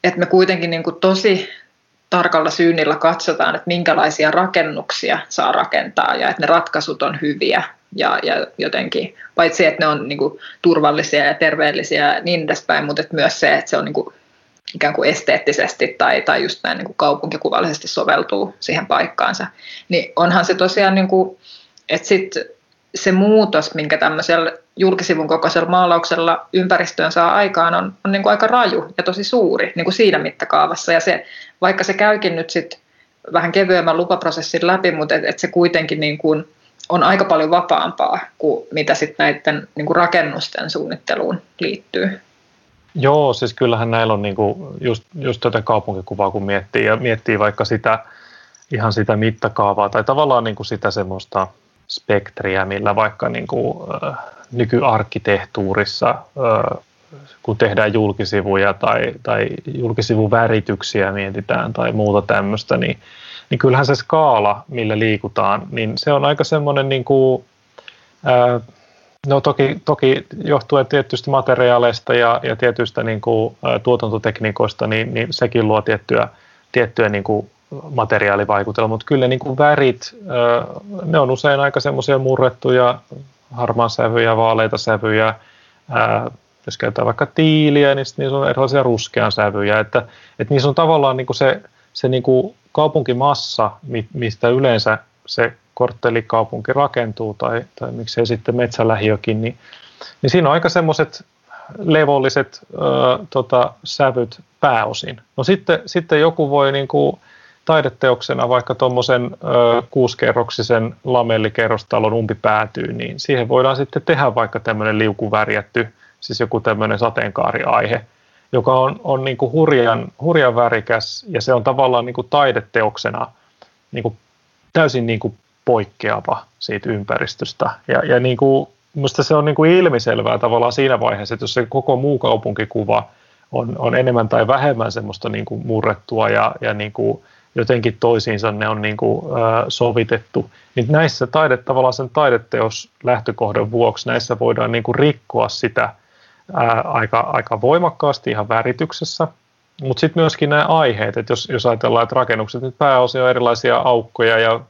että me kuitenkin niin kuin tosi tarkalla syynnillä katsotaan, että minkälaisia rakennuksia saa rakentaa ja että ne ratkaisut on hyviä ja, ja jotenkin, paitsi että ne on niin kuin, turvallisia ja terveellisiä ja niin edespäin, mutta myös se, että se on niin kuin, ikään kuin esteettisesti tai, tai just näin niin kuin kaupunkikuvallisesti soveltuu siihen paikkaansa, niin onhan se tosiaan, niin kuin, että sit se muutos, minkä tämmöisellä julkisivun kokoisella maalauksella ympäristöön saa aikaan, on, on niin kuin aika raju ja tosi suuri niin kuin siinä mittakaavassa. Ja se, vaikka se käykin nyt sit vähän kevyemmän lupaprosessin läpi, mutta et, et se kuitenkin niin kuin on aika paljon vapaampaa kuin mitä sitten näiden niin kuin rakennusten suunnitteluun liittyy. Joo, siis kyllähän näillä on niinku just, just tätä kaupunkikuvaa, kun miettii, ja miettii vaikka sitä ihan sitä mittakaavaa tai tavallaan niinku sitä semmoista spektriä, millä vaikka niinku, äh, nykyarkkitehtuurissa äh, kun tehdään julkisivuja tai, tai julkisivuvärityksiä mietitään tai muuta tämmöistä, niin, niin kyllähän se skaala, millä liikutaan, niin se on aika semmoinen niin kuin, ää, No toki, toki johtuen tietysti materiaaleista ja, ja tietyistä niin kuin, tuotantotekniikoista, niin, niin sekin luo tiettyä, tiettyä niin kuin materiaalivaikutelmaa, mutta kyllä niin kuin värit, ne on usein aika semmoisia murrettuja, harmaan sävyjä, vaaleita sävyjä, jos käytetään vaikka tiiliä, niin niissä on erilaisia ruskean sävyjä, että, että niissä on tavallaan niin kuin se, se niin kuin kaupunkimassa, mistä yleensä se korttelikaupunki rakentuu tai, tai miksei sitten metsälähiökin, niin, niin siinä on aika semmoiset levolliset ö, tota, sävyt pääosin. No sitten, sitten joku voi niin kuin taideteoksena vaikka tuommoisen kuuskerroksisen lamellikerrostalon umpi päätyy, niin siihen voidaan sitten tehdä vaikka tämmöinen liukuvärjätty, siis joku tämmöinen sateenkaariaihe, joka on, on niin kuin hurjan, hurjan värikäs ja se on tavallaan niin kuin taideteoksena niin kuin täysin niin kuin poikkeava siitä ympäristöstä. Ja, ja niin kuin, minusta se on niin kuin ilmiselvää tavallaan siinä vaiheessa, että jos se koko muu kaupunkikuva on, on enemmän tai vähemmän semmoista niin kuin murrettua ja, ja niin kuin jotenkin toisiinsa ne on niin kuin, ä, sovitettu, niin näissä taide, tavallaan sen taideteos lähtökohdan vuoksi näissä voidaan niin kuin rikkoa sitä ää, aika, aika voimakkaasti ihan värityksessä, mutta sitten myöskin nämä aiheet, että jos, jos ajatellaan, että rakennukset nyt pääosin on erilaisia aukkoja ja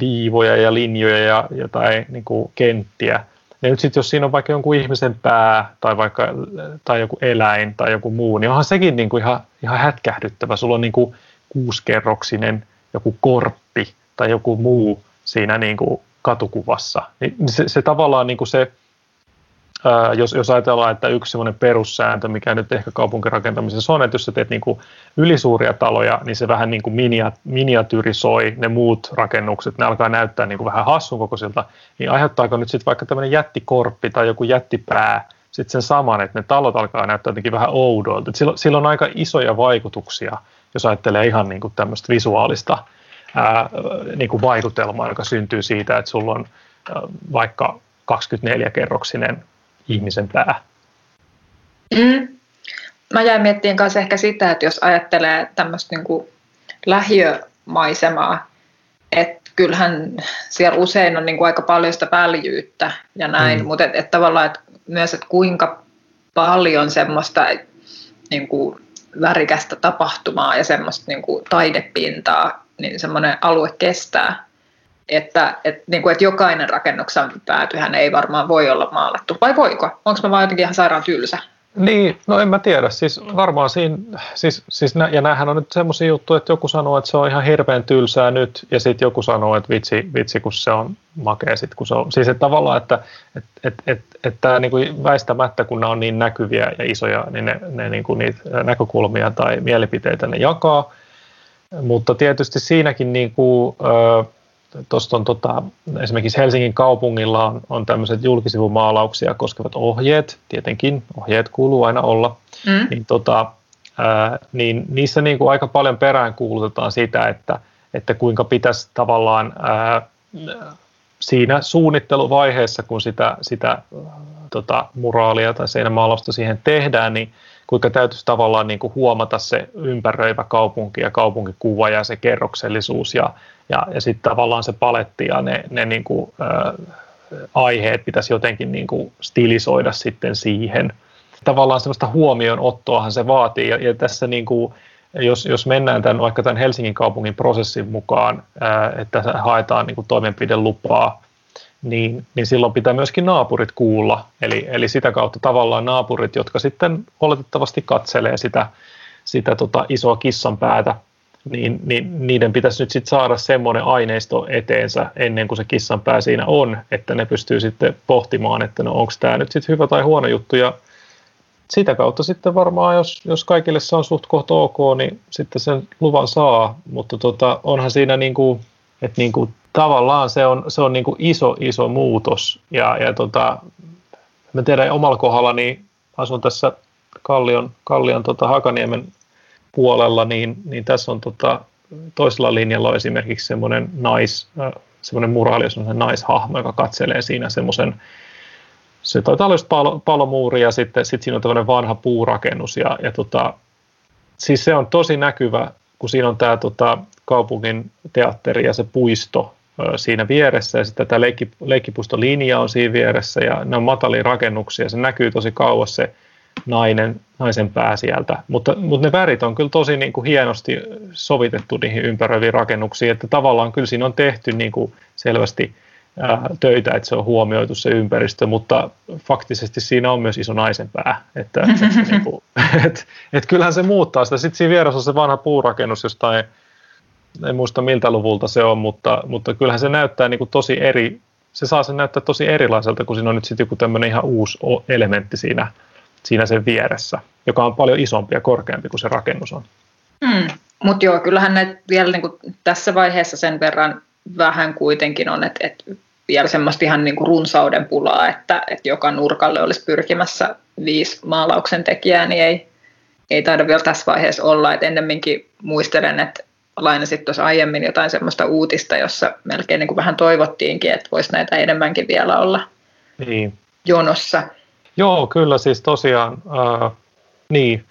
viivoja ja linjoja ja, tai niin kuin kenttiä. Ja nyt sitten jos siinä on vaikka jonkun ihmisen pää tai vaikka tai joku eläin tai joku muu, niin onhan sekin niin kuin ihan, ihan hätkähdyttävä. Sulla on niin kuin kuuskerroksinen joku korppi tai joku muu siinä niin kuin katukuvassa. Niin se, se tavallaan niin kuin se Jos, jos ajatellaan, että yksi sellainen perussääntö, mikä nyt ehkä kaupunkirakentamisessa on, että jos sä teet niin kuin ylisuuria taloja, niin se vähän niin kuin minia, miniatyrisoi ne muut rakennukset, ne alkaa näyttää niin kuin vähän hassun kokoisilta, niin aiheuttaako nyt sitten vaikka tämmöinen jättikorppi tai joku jättipää sitten sen saman, että ne talot alkaa näyttää jotenkin vähän oudolta. Sillä, sillä on aika isoja vaikutuksia, jos ajattelee ihan niin kuin tämmöistä visuaalista ää, niin kuin vaikutelmaa, joka syntyy siitä, että sulla on ää, vaikka 24-kerroksinen ihmisen pää. Mm. Mä jäin miettimään kanssa ehkä sitä, että jos ajattelee tämmöistä niin lähiömaisemaa, että kyllähän siellä usein on niin kuin aika paljon sitä väljyyttä ja näin, mm. mutta et, et tavallaan et myös, että kuinka paljon semmoista niin kuin värikästä tapahtumaa ja semmoista niin kuin taidepintaa, niin semmoinen alue kestää että, että, niin kuin, että jokainen rakennuksen päätyhän ei varmaan voi olla maalattu. Vai voiko? Onko mä vaan jotenkin ihan sairaan tylsä? Niin, no en mä tiedä. Siis varmaan siinä, siis, siis nä, ja näähän on nyt semmoisia juttuja, että joku sanoo, että se on ihan hirveän tylsää nyt, ja sitten joku sanoo, että vitsi, vitsi, kun se on makea sit, kun se on. Siis että tavallaan, että et, et, et, et tämä niinku väistämättä, kun nämä on niin näkyviä ja isoja, niin ne, ne niinku niitä näkökulmia tai mielipiteitä ne jakaa. Mutta tietysti siinäkin niinku, ö, Tuosta on tota, esimerkiksi Helsingin kaupungilla on, on tämmöiset julkisivumaalauksia koskevat ohjeet, tietenkin ohjeet kuuluu aina olla, mm. niin, tota, ää, niin niissä niin kuin aika paljon perään kuulutetaan sitä, että, että kuinka pitäisi tavallaan ää, siinä suunnitteluvaiheessa, kun sitä, sitä tota, muraalia tai seinämaalausta siihen tehdään, niin kuinka täytyisi tavallaan niin kuin huomata se ympäröivä kaupunki ja kaupunkikuva ja se kerroksellisuus ja, ja, ja sitten tavallaan se paletti ja ne, ne niin kuin, ä, aiheet pitäisi jotenkin niin kuin stilisoida sitten siihen. Tavallaan sellaista huomionottoahan se vaatii ja, ja tässä niin kuin, jos, jos mennään tämän, vaikka tämän Helsingin kaupungin prosessin mukaan, ää, että haetaan niin kuin toimenpidelupaa niin, niin silloin pitää myöskin naapurit kuulla. Eli, eli sitä kautta tavallaan naapurit, jotka sitten oletettavasti katselee sitä, sitä tota isoa kissan päätä, niin, niin niiden pitäisi nyt sitten saada semmoinen aineisto eteensä ennen kuin se kissan pää siinä on, että ne pystyy sitten pohtimaan, että no onko tämä nyt sitten hyvä tai huono juttu. Ja sitä kautta sitten varmaan, jos, jos kaikille se on suht kohta ok, niin sitten sen luvan saa, mutta tota, onhan siinä niin kuin, että niin kuin tavallaan se on, se on niin kuin iso, iso muutos. Ja, ja tota, mä tiedän omalla kohdalla, niin asun tässä Kallion, Kallion tota Hakaniemen puolella, niin, niin tässä on tota, toisella linjalla on esimerkiksi semmoinen nais, semmoinen muraali, semmoinen naishahmo, joka katselee siinä semmoisen se taitaa olla just palo, palomuuri ja sitten sit siinä on tämmöinen vanha puurakennus ja, ja tota, siis se on tosi näkyvä, kun siinä on tämä tota, kaupungin teatteri ja se puisto siinä vieressä ja sitten tämä leikki, leikkipuistolinja on siinä vieressä ja ne on matalia rakennuksia, se näkyy tosi kauas se nainen, naisen pää sieltä, mutta, mutta ne värit on kyllä tosi niin kuin hienosti sovitettu niihin ympäröiviin rakennuksiin, että tavallaan kyllä siinä on tehty niin kuin selvästi ää, töitä, että se on huomioitu se ympäristö, mutta faktisesti siinä on myös iso naisen pää, että, että, niin kuin, että, että kyllähän se muuttaa sitä. Sitten siinä vieressä on se vanha puurakennus jostain, en muista miltä luvulta se on, mutta, mutta kyllähän se näyttää niin kuin tosi eri, se saa sen näyttää tosi erilaiselta, kun siinä on nyt sitten joku tämmöinen ihan uusi elementti siinä siinä sen vieressä, joka on paljon isompi ja korkeampi kuin se rakennus on. Mm. Mutta joo, kyllähän ne vielä niin kuin tässä vaiheessa sen verran vähän kuitenkin on, että, että vielä semmoista ihan niin kuin runsauden pulaa, että, että joka nurkalle olisi pyrkimässä viisi maalauksen tekijää, niin ei, ei taida vielä tässä vaiheessa olla. Että ennemminkin muistelen, että lainasit tuossa aiemmin jotain semmoista uutista, jossa melkein niin kuin vähän toivottiinkin, että voisi näitä enemmänkin vielä olla niin. jonossa. Joo, kyllä siis tosiaan, ää, niin,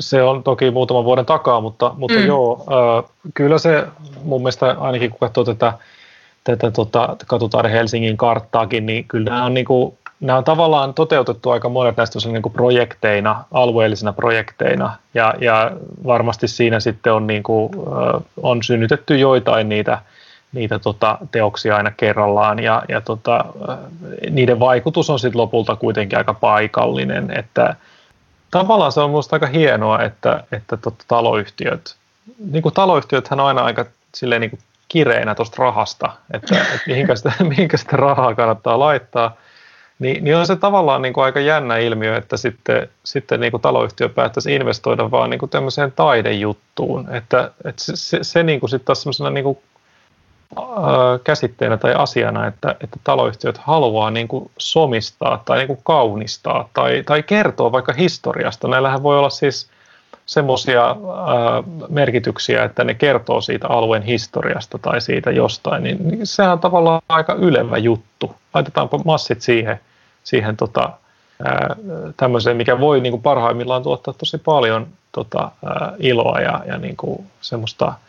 se on toki muutaman vuoden takaa, mutta, mutta mm. joo, ää, kyllä se mun mielestä ainakin kun katsoo tätä, tätä tota, katutaari Helsingin karttaakin, niin kyllä nämä on, niin kuin, nämä on tavallaan toteutettu aika monet näistä niin kuin projekteina, alueellisina projekteina, ja, ja varmasti siinä sitten on, niin kuin, on synnytetty joitain niitä niitä tota, teoksia aina kerrallaan. Ja, ja tota, niiden vaikutus on sitten lopulta kuitenkin aika paikallinen, että tavallaan se on minusta aika hienoa, että, että tota, taloyhtiöt, niin kuin taloyhtiöthän on aina aika silleen niin kuin kireinä tuosta rahasta, että, että mihinkä, sitä, mihinkä sitä rahaa kannattaa laittaa, niin, niin on se tavallaan niin kuin aika jännä ilmiö, että sitten, sitten niin kuin taloyhtiö päättäisi investoida vaan niin kuin tämmöiseen taidejuttuun, että, että se, se, se niin kuin sitten taas semmoisena niin kuin käsitteenä tai asiana, että, että taloyhtiöt haluaa niin kuin somistaa tai niin kuin kaunistaa tai, tai kertoa vaikka historiasta. Näillähän voi olla siis semmoisia merkityksiä, että ne kertoo siitä alueen historiasta tai siitä jostain, niin, niin sehän on tavallaan aika ylevä juttu. Laitetaanpa massit siihen, siihen tota, ää, tämmöiseen, mikä voi niin kuin parhaimmillaan tuottaa tosi paljon tota, ää, iloa ja, ja niin kuin semmoista –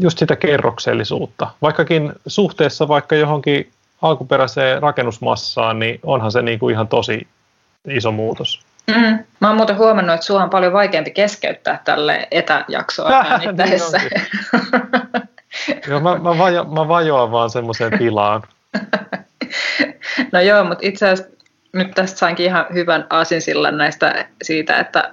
just sitä kerroksellisuutta. Vaikkakin suhteessa vaikka johonkin alkuperäiseen rakennusmassaan, niin onhan se niin kuin ihan tosi iso muutos. Mm. Mä oon muuten huomannut, että sua on paljon vaikeampi keskeyttää tälle etäjaksoa äänittäessä. niin joo, mä, mä, vajo, mä vajoan vaan semmoiseen tilaan. no joo, mutta itse asiassa nyt tästä sainkin ihan hyvän aasinsillan näistä siitä, että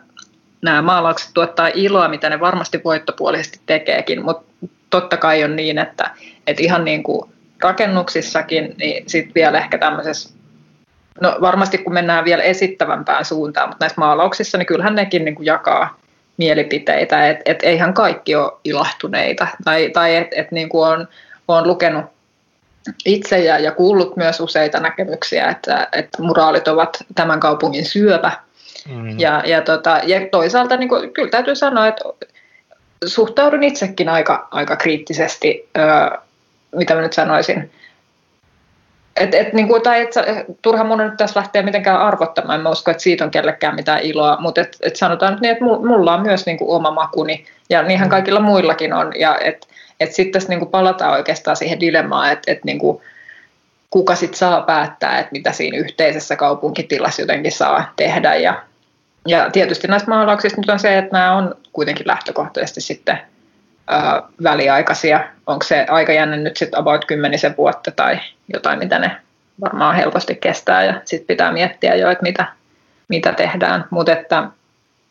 nämä maalaukset tuottaa iloa, mitä ne varmasti voittopuolisesti tekeekin, mutta totta kai on niin, että, että ihan niin kuin rakennuksissakin, niin sitten vielä ehkä tämmöisessä, no varmasti kun mennään vielä esittävämpään suuntaan, mutta näissä maalauksissa, niin kyllähän nekin niin kuin jakaa mielipiteitä, että et eihän kaikki ole ilahtuneita, tai, tai että et niin kuin on, on lukenut itse ja, ja kuullut myös useita näkemyksiä, että, että muraalit ovat tämän kaupungin syöpä, mm. ja, ja, tota, ja toisaalta niin kuin, kyllä täytyy sanoa, että suhtaudun itsekin aika, aika kriittisesti, öö, mitä mä nyt sanoisin. Et, et, niin kuin, tai et, turha mun nyt tässä lähteä mitenkään arvottamaan, en mä usko, että siitä on kellekään mitään iloa, mutta et, et sanotaan nyt niin, että mulla on myös niin kuin oma makuni, ja niinhän mm. kaikilla muillakin on, ja että et sitten tässä niin kuin palataan oikeastaan siihen dilemmaan, että et, niin kuin, kuka sitten saa päättää, että mitä siinä yhteisessä kaupunkitilassa jotenkin saa tehdä, ja ja tietysti näissä maalauksissa nyt on se, että nämä on kuitenkin lähtökohtaisesti sitten ää, väliaikaisia. Onko se aikajänne nyt sitten about kymmenisen vuotta tai jotain, mitä ne varmaan helposti kestää ja sitten pitää miettiä jo, että mitä, mitä tehdään. Mutta että,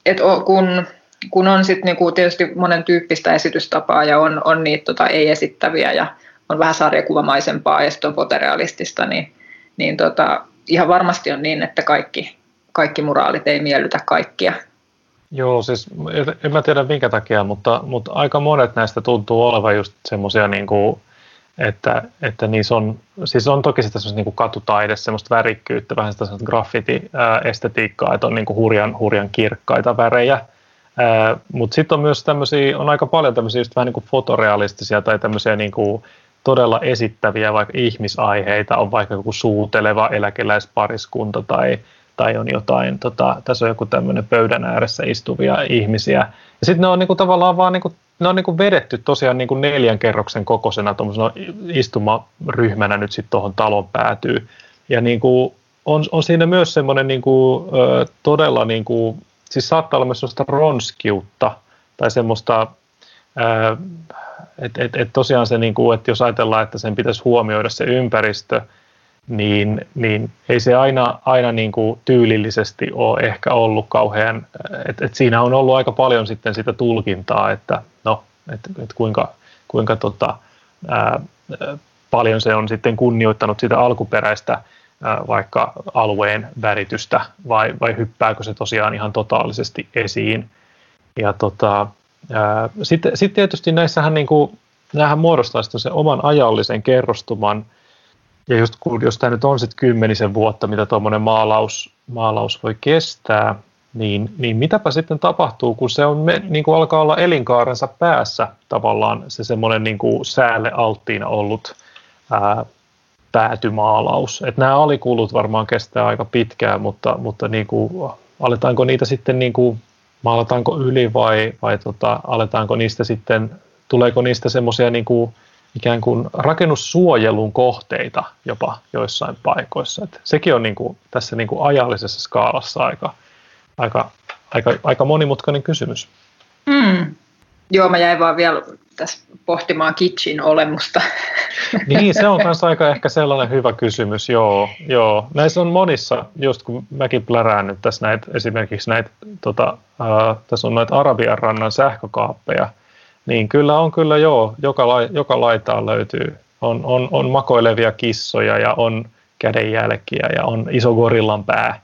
et kun, kun on sitten niinku tietysti monen tyyppistä esitystapaa ja on, on niitä tota, ei-esittäviä ja on vähän sarjakuvamaisempaa ja sitten on fotorealistista, niin, niin tota, ihan varmasti on niin, että kaikki kaikki moraalit ei miellytä kaikkia. Joo, siis en mä tiedä minkä takia, mutta, mutta aika monet näistä tuntuu olevan just semmoisia, niin että, että niissä on, siis on toki sitä niin kuin katutaide, semmoista värikkyyttä, vähän sitä graffiti-estetiikkaa, että on niin kuin hurjan, hurjan kirkkaita värejä, mutta sitten on myös tämmöisiä, on aika paljon tämmöisiä just vähän niin kuin fotorealistisia tai tämmöisiä niin kuin todella esittäviä vaikka ihmisaiheita, on vaikka joku suuteleva eläkeläispariskunta tai, tai on jotain, tota, tässä on joku tämmöinen pöydän ääressä istuvia ihmisiä. Ja sitten ne on niinku tavallaan vaan niinku, ne on niinku vedetty tosiaan niinku neljän kerroksen kokoisena istumaryhmänä nyt sitten tuohon talon päätyy. Ja niinku, on, on siinä myös semmoinen niinku, todella, niinku, siis saattaa olla myös semmoista ronskiutta tai semmoista että et, et tosiaan se, niin kuin, että jos ajatellaan, että sen pitäisi huomioida se ympäristö, niin, niin ei se aina, aina niin kuin tyylillisesti ole ehkä ollut kauhean, että et siinä on ollut aika paljon sitten sitä tulkintaa, että no, että et kuinka, kuinka tota, ää, paljon se on sitten kunnioittanut sitä alkuperäistä ää, vaikka alueen väritystä vai, vai hyppääkö se tosiaan ihan totaalisesti esiin. Ja tota, sitten, sitten tietysti näissähän niin kuin, muodostaa se oman ajallisen kerrostuman, ja just kun, jos tämä nyt on sitten kymmenisen vuotta, mitä tuommoinen maalaus, maalaus voi kestää, niin, niin mitäpä sitten tapahtuu, kun se on, niin kuin alkaa olla elinkaarensa päässä tavallaan se semmoinen niin kuin säälle alttiina ollut ää, päätymaalaus. Että nämä alikulut varmaan kestää aika pitkään, mutta, mutta niin kuin, aletaanko niitä sitten niin kuin maalataanko yli vai, vai tota, aletaanko niistä sitten, tuleeko niistä semmoisia niin kuin, ikään kuin rakennussuojelun kohteita jopa joissain paikoissa. Et sekin on niin kuin, tässä niin kuin ajallisessa skaalassa aika, aika, aika, aika monimutkainen kysymys. Mm. Joo, mä jäin vaan vielä tässä pohtimaan kitchin olemusta. Niin, se on myös aika ehkä sellainen hyvä kysymys, joo. joo. Näissä on monissa, just kun mäkin plärään nyt tässä näitä, esimerkiksi näitä, tota, äh, tässä on näitä Arabian rannan sähkökaappeja, niin kyllä on kyllä joo, joka, la, joka laitaan löytyy. On, on, on makoilevia kissoja ja on kädenjälkiä ja on iso gorillan pää.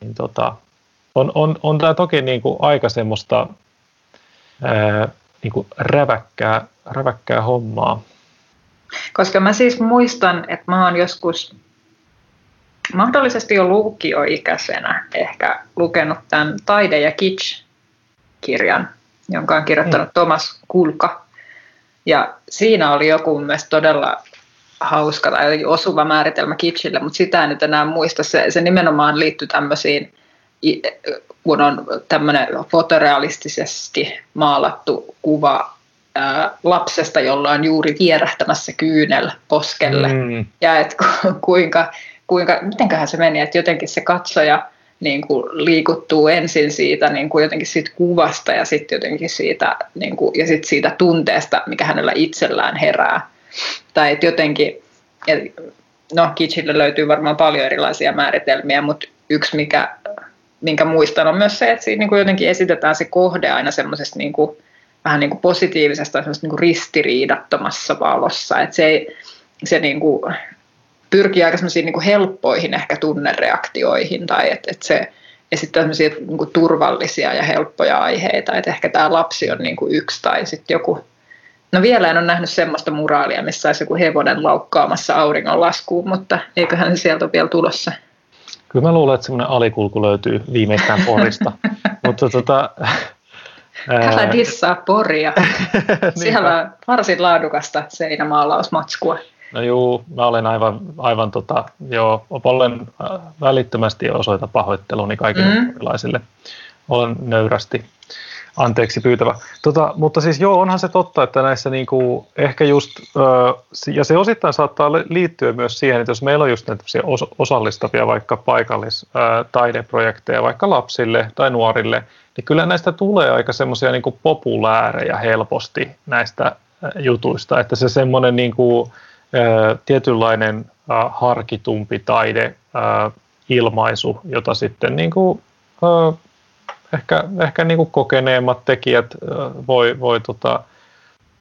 Niin tota, on, on, on tämä toki niin kuin aika semmoista ää, niin kuin räväkkää, räväkkää hommaa. Koska mä siis muistan, että mä oon joskus mahdollisesti jo lukioikäisenä ehkä lukenut tämän Taide ja Kitsch-kirjan, jonka on kirjoittanut mm. Thomas Kulka. Ja siinä oli joku mielestäni todella hauska tai osuva määritelmä kitschille, mutta sitä en nyt enää muista. Se, se nimenomaan liittyy tämmöisiin kun on tämmöinen fotorealistisesti maalattu kuva ää, lapsesta, jolla on juuri vierähtämässä kyynel poskelle. Mm. Ja et ku, kuinka, kuinka, mitenköhän se meni, että jotenkin se katsoja niin kuin liikuttuu ensin siitä niin kuin jotenkin siitä kuvasta ja sitten jotenkin siitä, niin kuin, ja sit siitä tunteesta, mikä hänellä itsellään herää. Tai että jotenkin, no Kitschille löytyy varmaan paljon erilaisia määritelmiä, mutta yksi mikä minkä muistan, on myös se, että siinä niin kuin jotenkin esitetään se kohde aina semmoisesta niin kuin, vähän niin kuin positiivisesta tai niin kuin ristiriidattomassa valossa. Että se, ei, se niin kuin pyrkii aika niin kuin helppoihin ehkä tunnereaktioihin tai että, että se esittää sellaisia niin kuin turvallisia ja helppoja aiheita. Että ehkä tämä lapsi on niin kuin yksi tai sitten joku No vielä en ole nähnyt semmoista muraalia, missä olisi joku hevonen laukkaamassa auringon laskuun, mutta eiköhän se sieltä ole vielä tulossa. Kyllä mä luulen, että semmoinen alikulku löytyy viimeistään Porista. Mutta tota, Älä dissaa Poria. Siellä on varsin laadukasta seinämaalausmatskua. No juu, mä olen aivan, aivan tota, joo, olen äh, välittömästi osoita pahoitteluni kaikille mm. erilaisille. Olen nöyrästi anteeksi pyytävä. Tota, mutta siis joo, onhan se totta, että näissä niinku, ehkä just, ja se osittain saattaa liittyä myös siihen, että jos meillä on just näitä osallistavia vaikka paikallistaideprojekteja vaikka lapsille tai nuorille, niin kyllä näistä tulee aika semmoisia niinku populaarejä helposti näistä jutuista, että se semmoinen niinku, tietynlainen harkitumpi taide ilmaisu, jota sitten niin kuin, ehkä, ehkä niin kuin kokeneemmat tekijät voi, voi tota,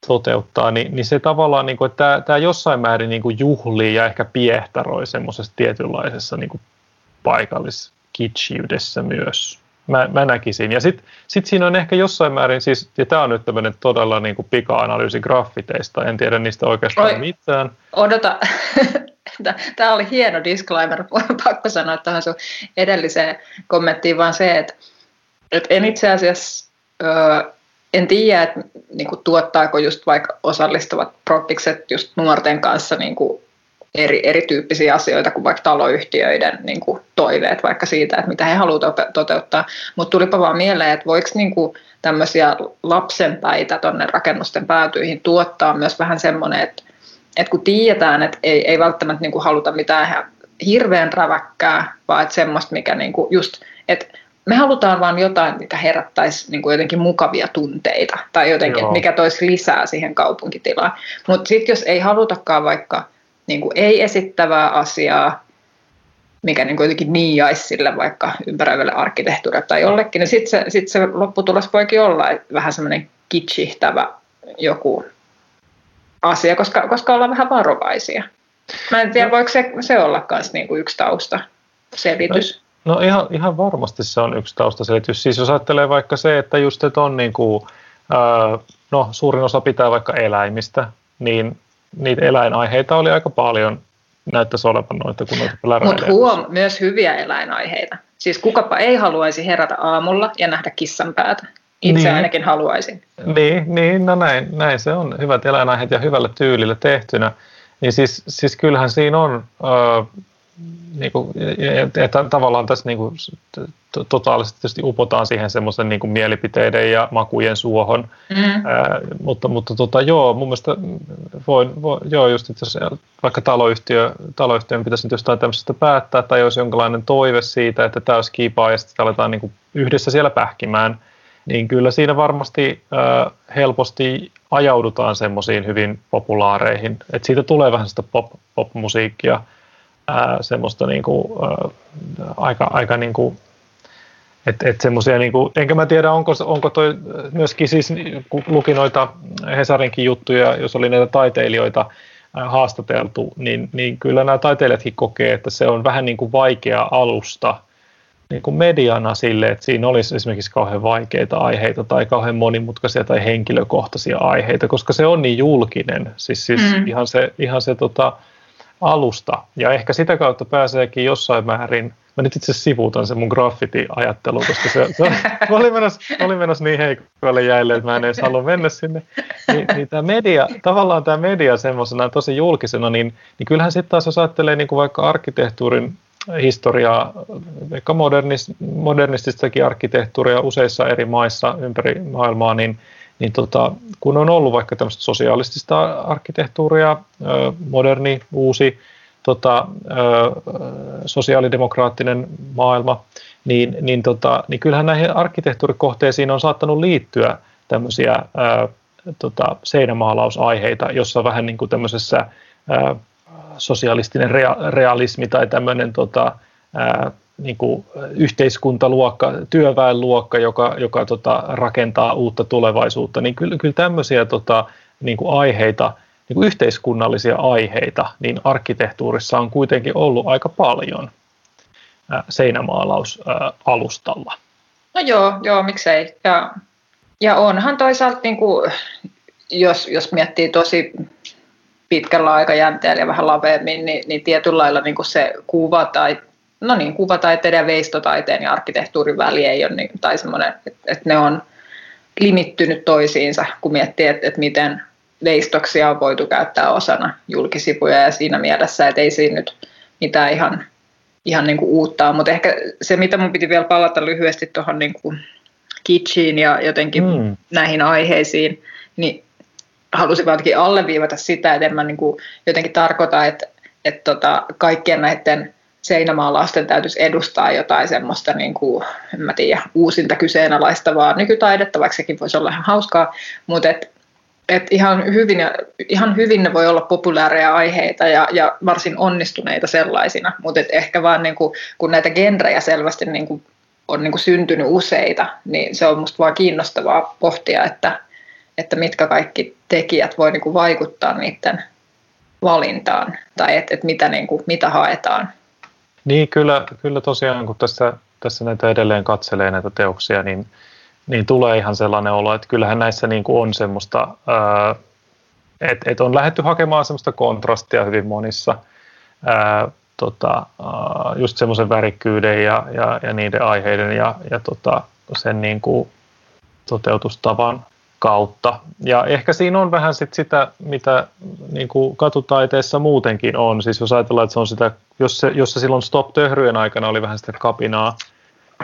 toteuttaa, niin, niin se tavallaan, niin kuin, että tämä, jossain määrin niin kuin juhlii ja ehkä piehtaroi semmoisessa tietynlaisessa niin kuin paikalliskitsiyydessä myös. Mä, mä näkisin. Ja sitten sit siinä on ehkä jossain määrin, siis, ja tämä on nyt tämmöinen todella niin kuin pika-analyysi graffiteista, en tiedä niistä oikeastaan Oi, mitään. Odota, tämä oli hieno disclaimer, pakko sanoa tähän sun edelliseen kommenttiin, vaan se, että et en itse asiassa ö, en tiedä, että niin kuin, tuottaako just vaikka osallistuvat propikset just nuorten kanssa niin kuin, eri, erityyppisiä asioita kuin vaikka taloyhtiöiden niin kuin, toiveet vaikka siitä, että mitä he haluavat toteuttaa. Mutta tulipa vaan mieleen, että voiko niin kuin, tämmöisiä lapsenpäitä tuonne rakennusten päätyihin tuottaa myös vähän semmoinen, että, että kun tiedetään, että ei, ei välttämättä niin kuin, haluta mitään hirveän räväkkää, vaan että semmoista, mikä niin kuin, just, että me halutaan vaan jotain, mikä herättäisi niin kuin jotenkin mukavia tunteita tai jotenkin, mikä toisi lisää siihen kaupunkitilaan. Mutta sitten jos ei halutakaan vaikka niin kuin ei esittävää asiaa, mikä niin kuin jotenkin niiaisi sille vaikka ympäröivälle arkkitehtuurille tai jollekin, niin sitten se, sit se lopputulos voikin olla vähän semmoinen kitschihtävä joku asia, koska, koska ollaan vähän varovaisia. Mä en tiedä, no. voiko se, se olla myös niin kuin yksi tausta selitys. No, no ihan, ihan varmasti se on yksi taustaselitys. Siis jos ajattelee vaikka se, että just että on niin kuin, äh, no suurin osa pitää vaikka eläimistä, niin niitä eläinaiheita oli aika paljon, näyttäisi olevan noita kuin noita Mutta huom, myös hyviä eläinaiheita. Siis kukapa ei haluaisi herätä aamulla ja nähdä kissan päätä. Itse niin. ainakin haluaisin. Niin, niin no näin, näin se on. Hyvät eläinaiheet ja hyvällä tyylillä tehtynä. Niin siis, siis kyllähän siinä on äh, niin kuin, että tavallaan tässä niin kuin, totaalisesti tietysti upotaan siihen semmoisen niin mielipiteiden ja makujen suohon, mm. ää, mutta, mutta tota, joo, mun mielestä voin, voi, joo, just että jos vaikka taloyhtiö, taloyhtiön pitäisi nyt jostain tämmöisestä päättää tai olisi jonkinlainen toive siitä, että tämä olisi kipaa ja sitten aletaan niin kuin yhdessä siellä pähkimään, niin kyllä siinä varmasti ää, helposti ajaudutaan semmoisiin hyvin populaareihin, että siitä tulee vähän sitä pop, pop-musiikkia, ää, semmoista niinku, ää, aika, aika niinku, et, et semmosia, niinku, enkä mä tiedä, onko, onko toi myöskin siis, kun luki noita Hesarinkin juttuja, jos oli näitä taiteilijoita ää, haastateltu, niin, niin kyllä nämä taiteilijatkin kokee, että se on vähän niin kuin vaikea alusta niin kuin mediana sille, että siinä olisi esimerkiksi kauhean vaikeita aiheita tai kauhean monimutkaisia tai henkilökohtaisia aiheita, koska se on niin julkinen. Siis, siis mm. ihan se, ihan se tota, alusta. Ja ehkä sitä kautta pääseekin jossain määrin, mä nyt itse sivuutan sen mun graffiti-ajattelu, koska se, se mä, olin menossa, mä olin menossa niin heikoille jäille, että mä en edes halua mennä sinne. Ni, niin tämä media, tavallaan tämä media semmoisena tosi julkisena, niin, niin kyllähän sitten taas jos ajattelee niin kuin vaikka arkkitehtuurin historiaa, vaikka modernis, modernististakin arkkitehtuuria useissa eri maissa ympäri maailmaa, niin niin tota, kun on ollut vaikka tämmöistä sosiaalistista arkkitehtuuria, moderni, uusi, tota, sosiaalidemokraattinen maailma, niin, niin, tota, niin kyllähän näihin arkkitehtuurikohteisiin on saattanut liittyä tämmöisiä ää, tota, seinämaalausaiheita, jossa vähän niin kuin tämmöisessä ää, sosialistinen rea- realismi tai tämmöinen tota, ää, niin kuin yhteiskuntaluokka, työväenluokka, joka, joka tota, rakentaa uutta tulevaisuutta, niin kyllä, kyllä tämmöisiä tota, niin kuin aiheita, niin kuin yhteiskunnallisia aiheita, niin arkkitehtuurissa on kuitenkin ollut aika paljon seinämaalaus alustalla. No joo, joo miksei. Ja, ja onhan toisaalta, niin kuin, jos, jos miettii tosi pitkällä aikajänteellä ja vähän laveemmin, niin, niin tietyllä lailla niin kuin se kuva tai no niin, kuvataiteen ja veistotaiteen ja arkkitehtuurin väli ei ole, niin, tai semmoinen, että, että ne on limittynyt toisiinsa, kun miettii, että, että miten veistoksia on voitu käyttää osana julkisivuja ja siinä mielessä, että ei siinä nyt mitään ihan, ihan niin kuin uutta mutta ehkä se, mitä mun piti vielä palata lyhyesti tuohon niin kuin kitschiin ja jotenkin mm. näihin aiheisiin, niin halusin jotenkin alleviivata sitä, että en mä niin kuin jotenkin tarkoita, että, että tota, kaikkien näiden Seinämaan lasten täytyisi edustaa jotain semmoista, niin kuin, en mä tiedä, uusinta kyseenalaistavaa nykytaidetta, vaikka sekin voisi olla ihan hauskaa, mutta et, et ihan, hyvin, ihan hyvin ne voi olla populaareja aiheita ja, ja varsin onnistuneita sellaisina, mutta et ehkä vaan niin kuin, kun näitä genrejä selvästi niin kuin, on niin kuin syntynyt useita, niin se on musta vaan kiinnostavaa pohtia, että, että mitkä kaikki tekijät voi niin kuin vaikuttaa niiden valintaan tai että et mitä, niin kuin, mitä haetaan. Niin, kyllä, kyllä tosiaan, kun tässä, tässä näitä edelleen katselee näitä teoksia, niin, niin tulee ihan sellainen olo, että kyllähän näissä niin kuin on semmoista, että et on lähdetty hakemaan semmoista kontrastia hyvin monissa, ää, tota, just semmoisen värikkyyden ja, ja, ja niiden aiheiden ja, ja tota, sen niin kuin toteutustavan kautta. Ja ehkä siinä on vähän sit sitä, mitä niin kuin katutaiteessa muutenkin on. Siis jos ajatellaan, että se on sitä, jos se, jos se silloin stop-töhryjen aikana oli vähän sitä kapinaa,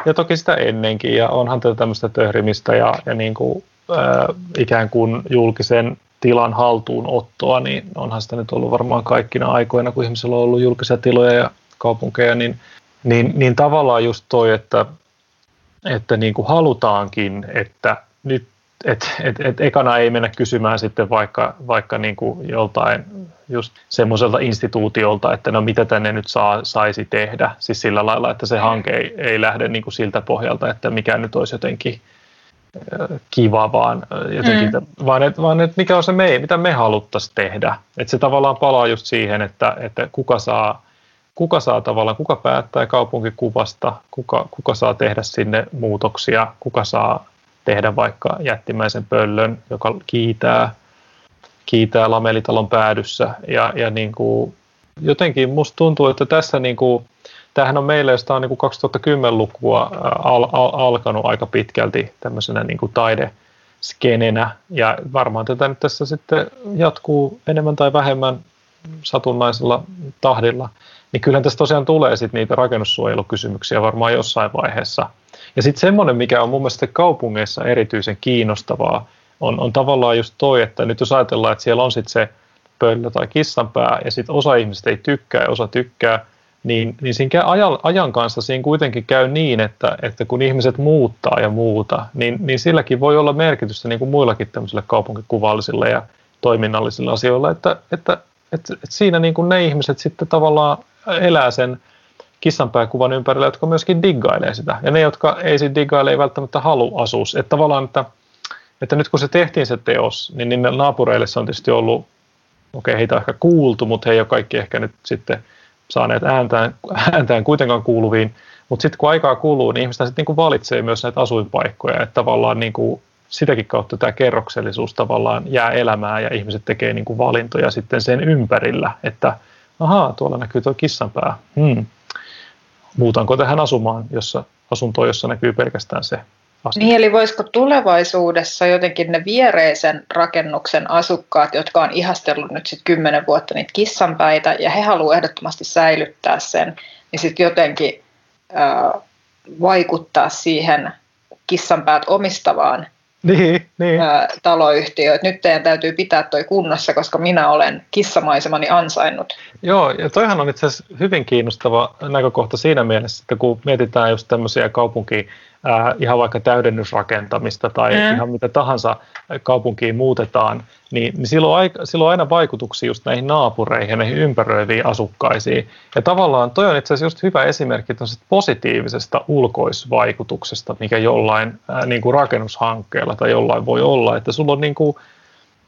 ja toki sitä ennenkin, ja onhan tätä tämmöistä töhrimistä ja, ja niin kuin, äh, ikään kuin julkisen tilan haltuunottoa, niin onhan sitä nyt ollut varmaan kaikkina aikoina, kun ihmisillä on ollut julkisia tiloja ja kaupunkeja, niin, niin, niin tavallaan just toi, että, että niin kuin halutaankin, että nyt et, et, et ekana ei mennä kysymään sitten vaikka, vaikka niin kuin joltain just semmoiselta instituutiolta, että no mitä tänne nyt saa, saisi tehdä. Siis sillä lailla, että se hanke ei, ei lähde niin kuin siltä pohjalta, että mikä nyt olisi jotenkin kiva, vaan, jotenkin, mm. vaan, et, vaan et mikä on se me, mitä me haluttaisiin tehdä. Että se tavallaan palaa just siihen, että, että kuka saa kuka saa tavallaan, kuka päättää kaupunkikuvasta, kuka, kuka saa tehdä sinne muutoksia, kuka saa tehdä vaikka jättimäisen pöllön, joka kiitää, kiitää lamelitalon päädyssä. Ja, ja niin kuin, jotenkin musta tuntuu, että tässä niin kuin, tämähän on meille, josta on niin kuin 2010-lukua al, al, alkanut aika pitkälti tämmöisenä niin kuin taideskenenä, ja varmaan tätä nyt tässä sitten jatkuu enemmän tai vähemmän satunnaisella tahdilla, niin kyllähän tässä tosiaan tulee sitten niitä rakennussuojelukysymyksiä varmaan jossain vaiheessa. Ja sitten semmoinen, mikä on mun mielestä kaupungeissa erityisen kiinnostavaa, on, on tavallaan just toi, että nyt jos ajatellaan, että siellä on sitten se pöllö tai kissanpää, ja sitten osa ihmistä ei tykkää ja osa tykkää, niin, niin siinä ajan, ajan kanssa siinä kuitenkin käy niin, että, että kun ihmiset muuttaa ja muuta, niin, niin silläkin voi olla merkitystä niin kuin muillakin tämmöisille kaupunkikuvallisille ja toiminnallisille asioille, että, että, että, että siinä niin kuin ne ihmiset sitten tavallaan elää sen kissanpääkuvan ympärillä, jotka myöskin diggailee sitä. Ja ne, jotka ei sitten diggaile, ei välttämättä halua asua. Että tavallaan, että, että nyt kun se tehtiin se teos, niin niille naapureille se on tietysti ollut, okei, okay, heitä on ehkä kuultu, mutta he ei ole kaikki ehkä nyt sitten saaneet ääntään, ääntään kuitenkaan kuuluviin. Mutta sitten kun aikaa kuluu, niin ihmiset sitten niin valitsee myös näitä asuinpaikkoja, että tavallaan niin kuin sitäkin kautta tämä kerroksellisuus tavallaan jää elämään ja ihmiset tekee niin kuin valintoja sitten sen ympärillä, että ahaa, tuolla näkyy tuo kissanpää. Hmm. Muutanko tähän asumaan, jossa asuntoon, jossa näkyy pelkästään se asia. Niin, eli voisiko tulevaisuudessa jotenkin ne viereisen rakennuksen asukkaat, jotka on ihastellut nyt sitten kymmenen vuotta niitä kissanpäitä, ja he haluavat ehdottomasti säilyttää sen, niin sitten jotenkin äh, vaikuttaa siihen kissanpäät omistavaan niin, niin. Ää, taloyhtiö, että nyt teidän täytyy pitää toi kunnossa, koska minä olen kissamaisemani ansainnut. Joo, ja toihan on itse asiassa hyvin kiinnostava näkökohta siinä mielessä, että kun mietitään just tämmöisiä kaupunki äh, ihan vaikka täydennysrakentamista tai mm. ihan mitä tahansa kaupunkiin muutetaan, niin, niin silloin, aika, silloin aina vaikutuksia just näihin naapureihin ja näihin ympäröiviin asukkaisiin. Ja tavallaan toi on itse asiassa just hyvä esimerkki positiivisesta ulkoisvaikutuksesta, mikä jollain äh, niin kuin rakennushankkeella tai jollain voi olla, että sulla on niin kuin,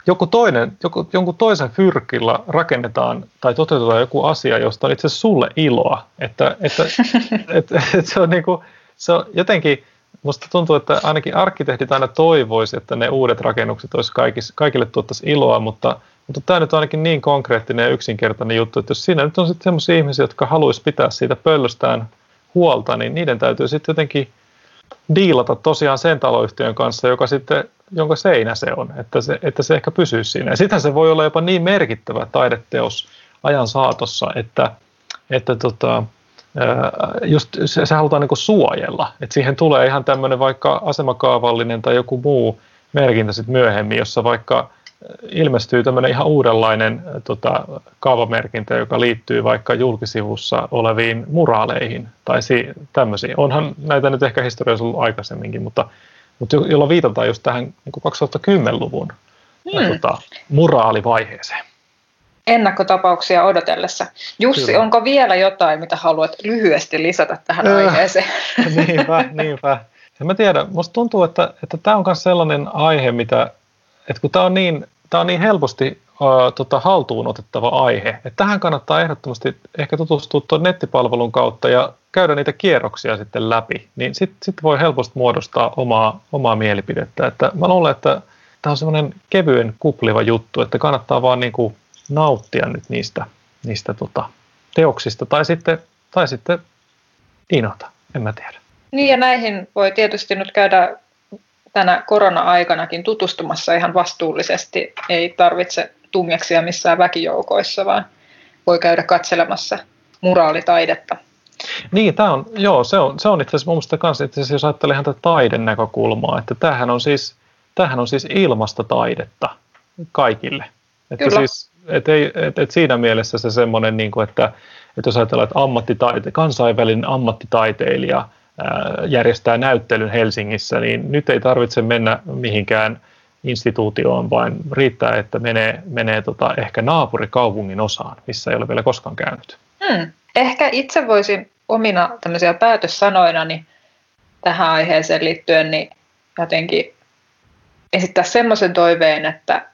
joku toinen, joku, jonkun toisen fyrkillä rakennetaan tai toteutetaan joku asia, josta on itse asiassa sulle iloa. Että, että, että, että, että se on niin kuin, se on jotenkin, musta tuntuu, että ainakin arkkitehdit aina toivoisi, että ne uudet rakennukset olisi kaikis, kaikille tuottaisi iloa, mutta, mutta tämä nyt on ainakin niin konkreettinen ja yksinkertainen juttu, että jos siinä nyt on sitten sellaisia ihmisiä, jotka haluaisi pitää siitä pöllöstään huolta, niin niiden täytyy sitten jotenkin diilata tosiaan sen taloyhtiön kanssa, joka sitten, jonka seinä se on, että se, että se ehkä pysyy siinä. Ja sitten se voi olla jopa niin merkittävä taideteos ajan saatossa, että, että tota, just se, se halutaan niin suojella. että siihen tulee ihan tämmöinen vaikka asemakaavallinen tai joku muu merkintä sitten myöhemmin, jossa vaikka ilmestyy tämmöinen ihan uudenlainen tota, kaavamerkintä, joka liittyy vaikka julkisivussa oleviin muraaleihin tai si- tämmöisiin. Onhan näitä nyt ehkä historiassa ollut aikaisemminkin, mutta, mutta jolla viitataan just tähän niin 2010-luvun hmm. tota, muraalivaiheeseen ennakkotapauksia odotellessa. Jussi, Kyllä. onko vielä jotain, mitä haluat lyhyesti lisätä tähän öö, aiheeseen? niinpä, niinpä. En mä tiedä, musta tuntuu, että, että tämä on myös sellainen aihe, mitä, että kun tämä on niin, on niin helposti uh, tota, haltuun otettava aihe, että tähän kannattaa ehdottomasti ehkä tutustua tuon nettipalvelun kautta ja käydä niitä kierroksia sitten läpi, niin sitten sit voi helposti muodostaa omaa, omaa mielipidettä. Että mä luulen, että tämä on semmoinen kevyen kupliva juttu, että kannattaa vaan niin kuin nauttia nyt niistä, niistä tota, teoksista tai sitten, tai sitten inota, en mä tiedä. Niin ja näihin voi tietysti nyt käydä tänä korona-aikanakin tutustumassa ihan vastuullisesti. Ei tarvitse tungeksia missään väkijoukoissa, vaan voi käydä katselemassa muraalitaidetta. Niin, tämä on, joo, se on, se on itse asiassa mun mielestä kanssa, itse asiassa jos ajattelee ihan tätä taiden näkökulmaa, että tämähän on siis, tämähän on siis ilmasta taidetta kaikille. Että Kyllä. siis, et ei, et, et siinä mielessä se semmoinen, niin kuin, että, että jos ajatellaan, että ammattitaite, kansainvälinen ammattitaiteilija ää, järjestää näyttelyn Helsingissä, niin nyt ei tarvitse mennä mihinkään instituutioon, vaan riittää, että menee, menee tota, ehkä naapurikaupungin osaan, missä ei ole vielä koskaan käynyt. Hmm. Ehkä itse voisin omina tämmöisiä päätössanoinani tähän aiheeseen liittyen niin jotenkin esittää semmoisen toiveen, että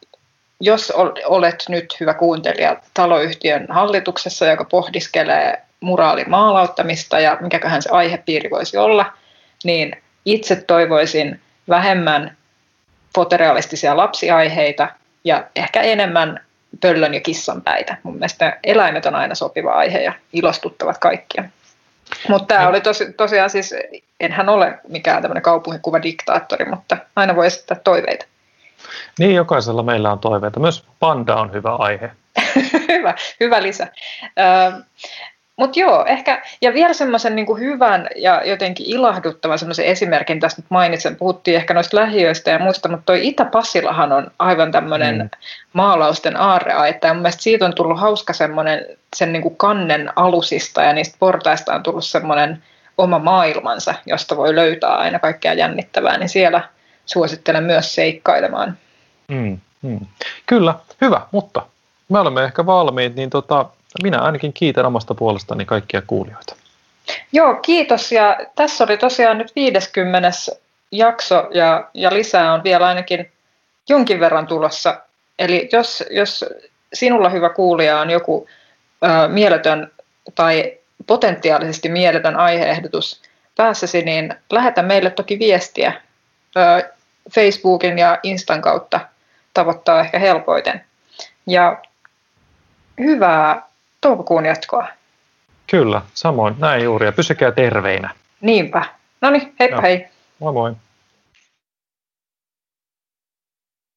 jos olet nyt hyvä kuuntelija taloyhtiön hallituksessa, joka pohdiskelee muraalimaalauttamista ja mikäköhän se aihepiiri voisi olla, niin itse toivoisin vähemmän fotorealistisia lapsiaiheita ja ehkä enemmän pöllön ja kissan päitä. Mun mielestä eläimet on aina sopiva aihe ja ilostuttavat kaikkia. Mutta tämä oli tosi, tosiaan siis, enhän ole mikään tämmöinen kaupunkikuvadiktaattori, mutta aina voi esittää toiveita. Niin, jokaisella meillä on toiveita. Myös panda on hyvä aihe. hyvä, hyvä lisä. Ö, mutta joo, ehkä, ja vielä semmoisen niin hyvän ja jotenkin ilahduttavan semmoisen esimerkin tästä nyt mainitsen. Puhuttiin ehkä noista lähiöistä ja muista, mutta toi Itä-Pasilahan on aivan tämmöinen mm. maalausten aarreaitta. Ja mun mielestä siitä on tullut hauska semmoinen sen niin kuin kannen alusista ja niistä portaista on tullut semmoinen oma maailmansa, josta voi löytää aina kaikkea jännittävää, niin siellä suosittelen myös seikkailemaan. Mm, mm. Kyllä, hyvä, mutta me olemme ehkä valmiit, niin tota, minä ainakin kiitän omasta puolestani kaikkia kuulijoita. Joo, kiitos. Ja tässä oli tosiaan nyt 50. jakso ja, ja lisää on vielä ainakin jonkin verran tulossa. Eli jos, jos sinulla hyvä kuulija on joku ö, mieletön tai potentiaalisesti mieletön aiheehdotus päässäsi, niin lähetä meille toki viestiä ö, Facebookin ja Instan kautta tavoittaa ehkä helpoiten. Ja hyvää toukokuun jatkoa. Kyllä, samoin. Näin juuri. Ja pysykää terveinä. Niinpä. No niin, heippa Joo. hei. Moi moi.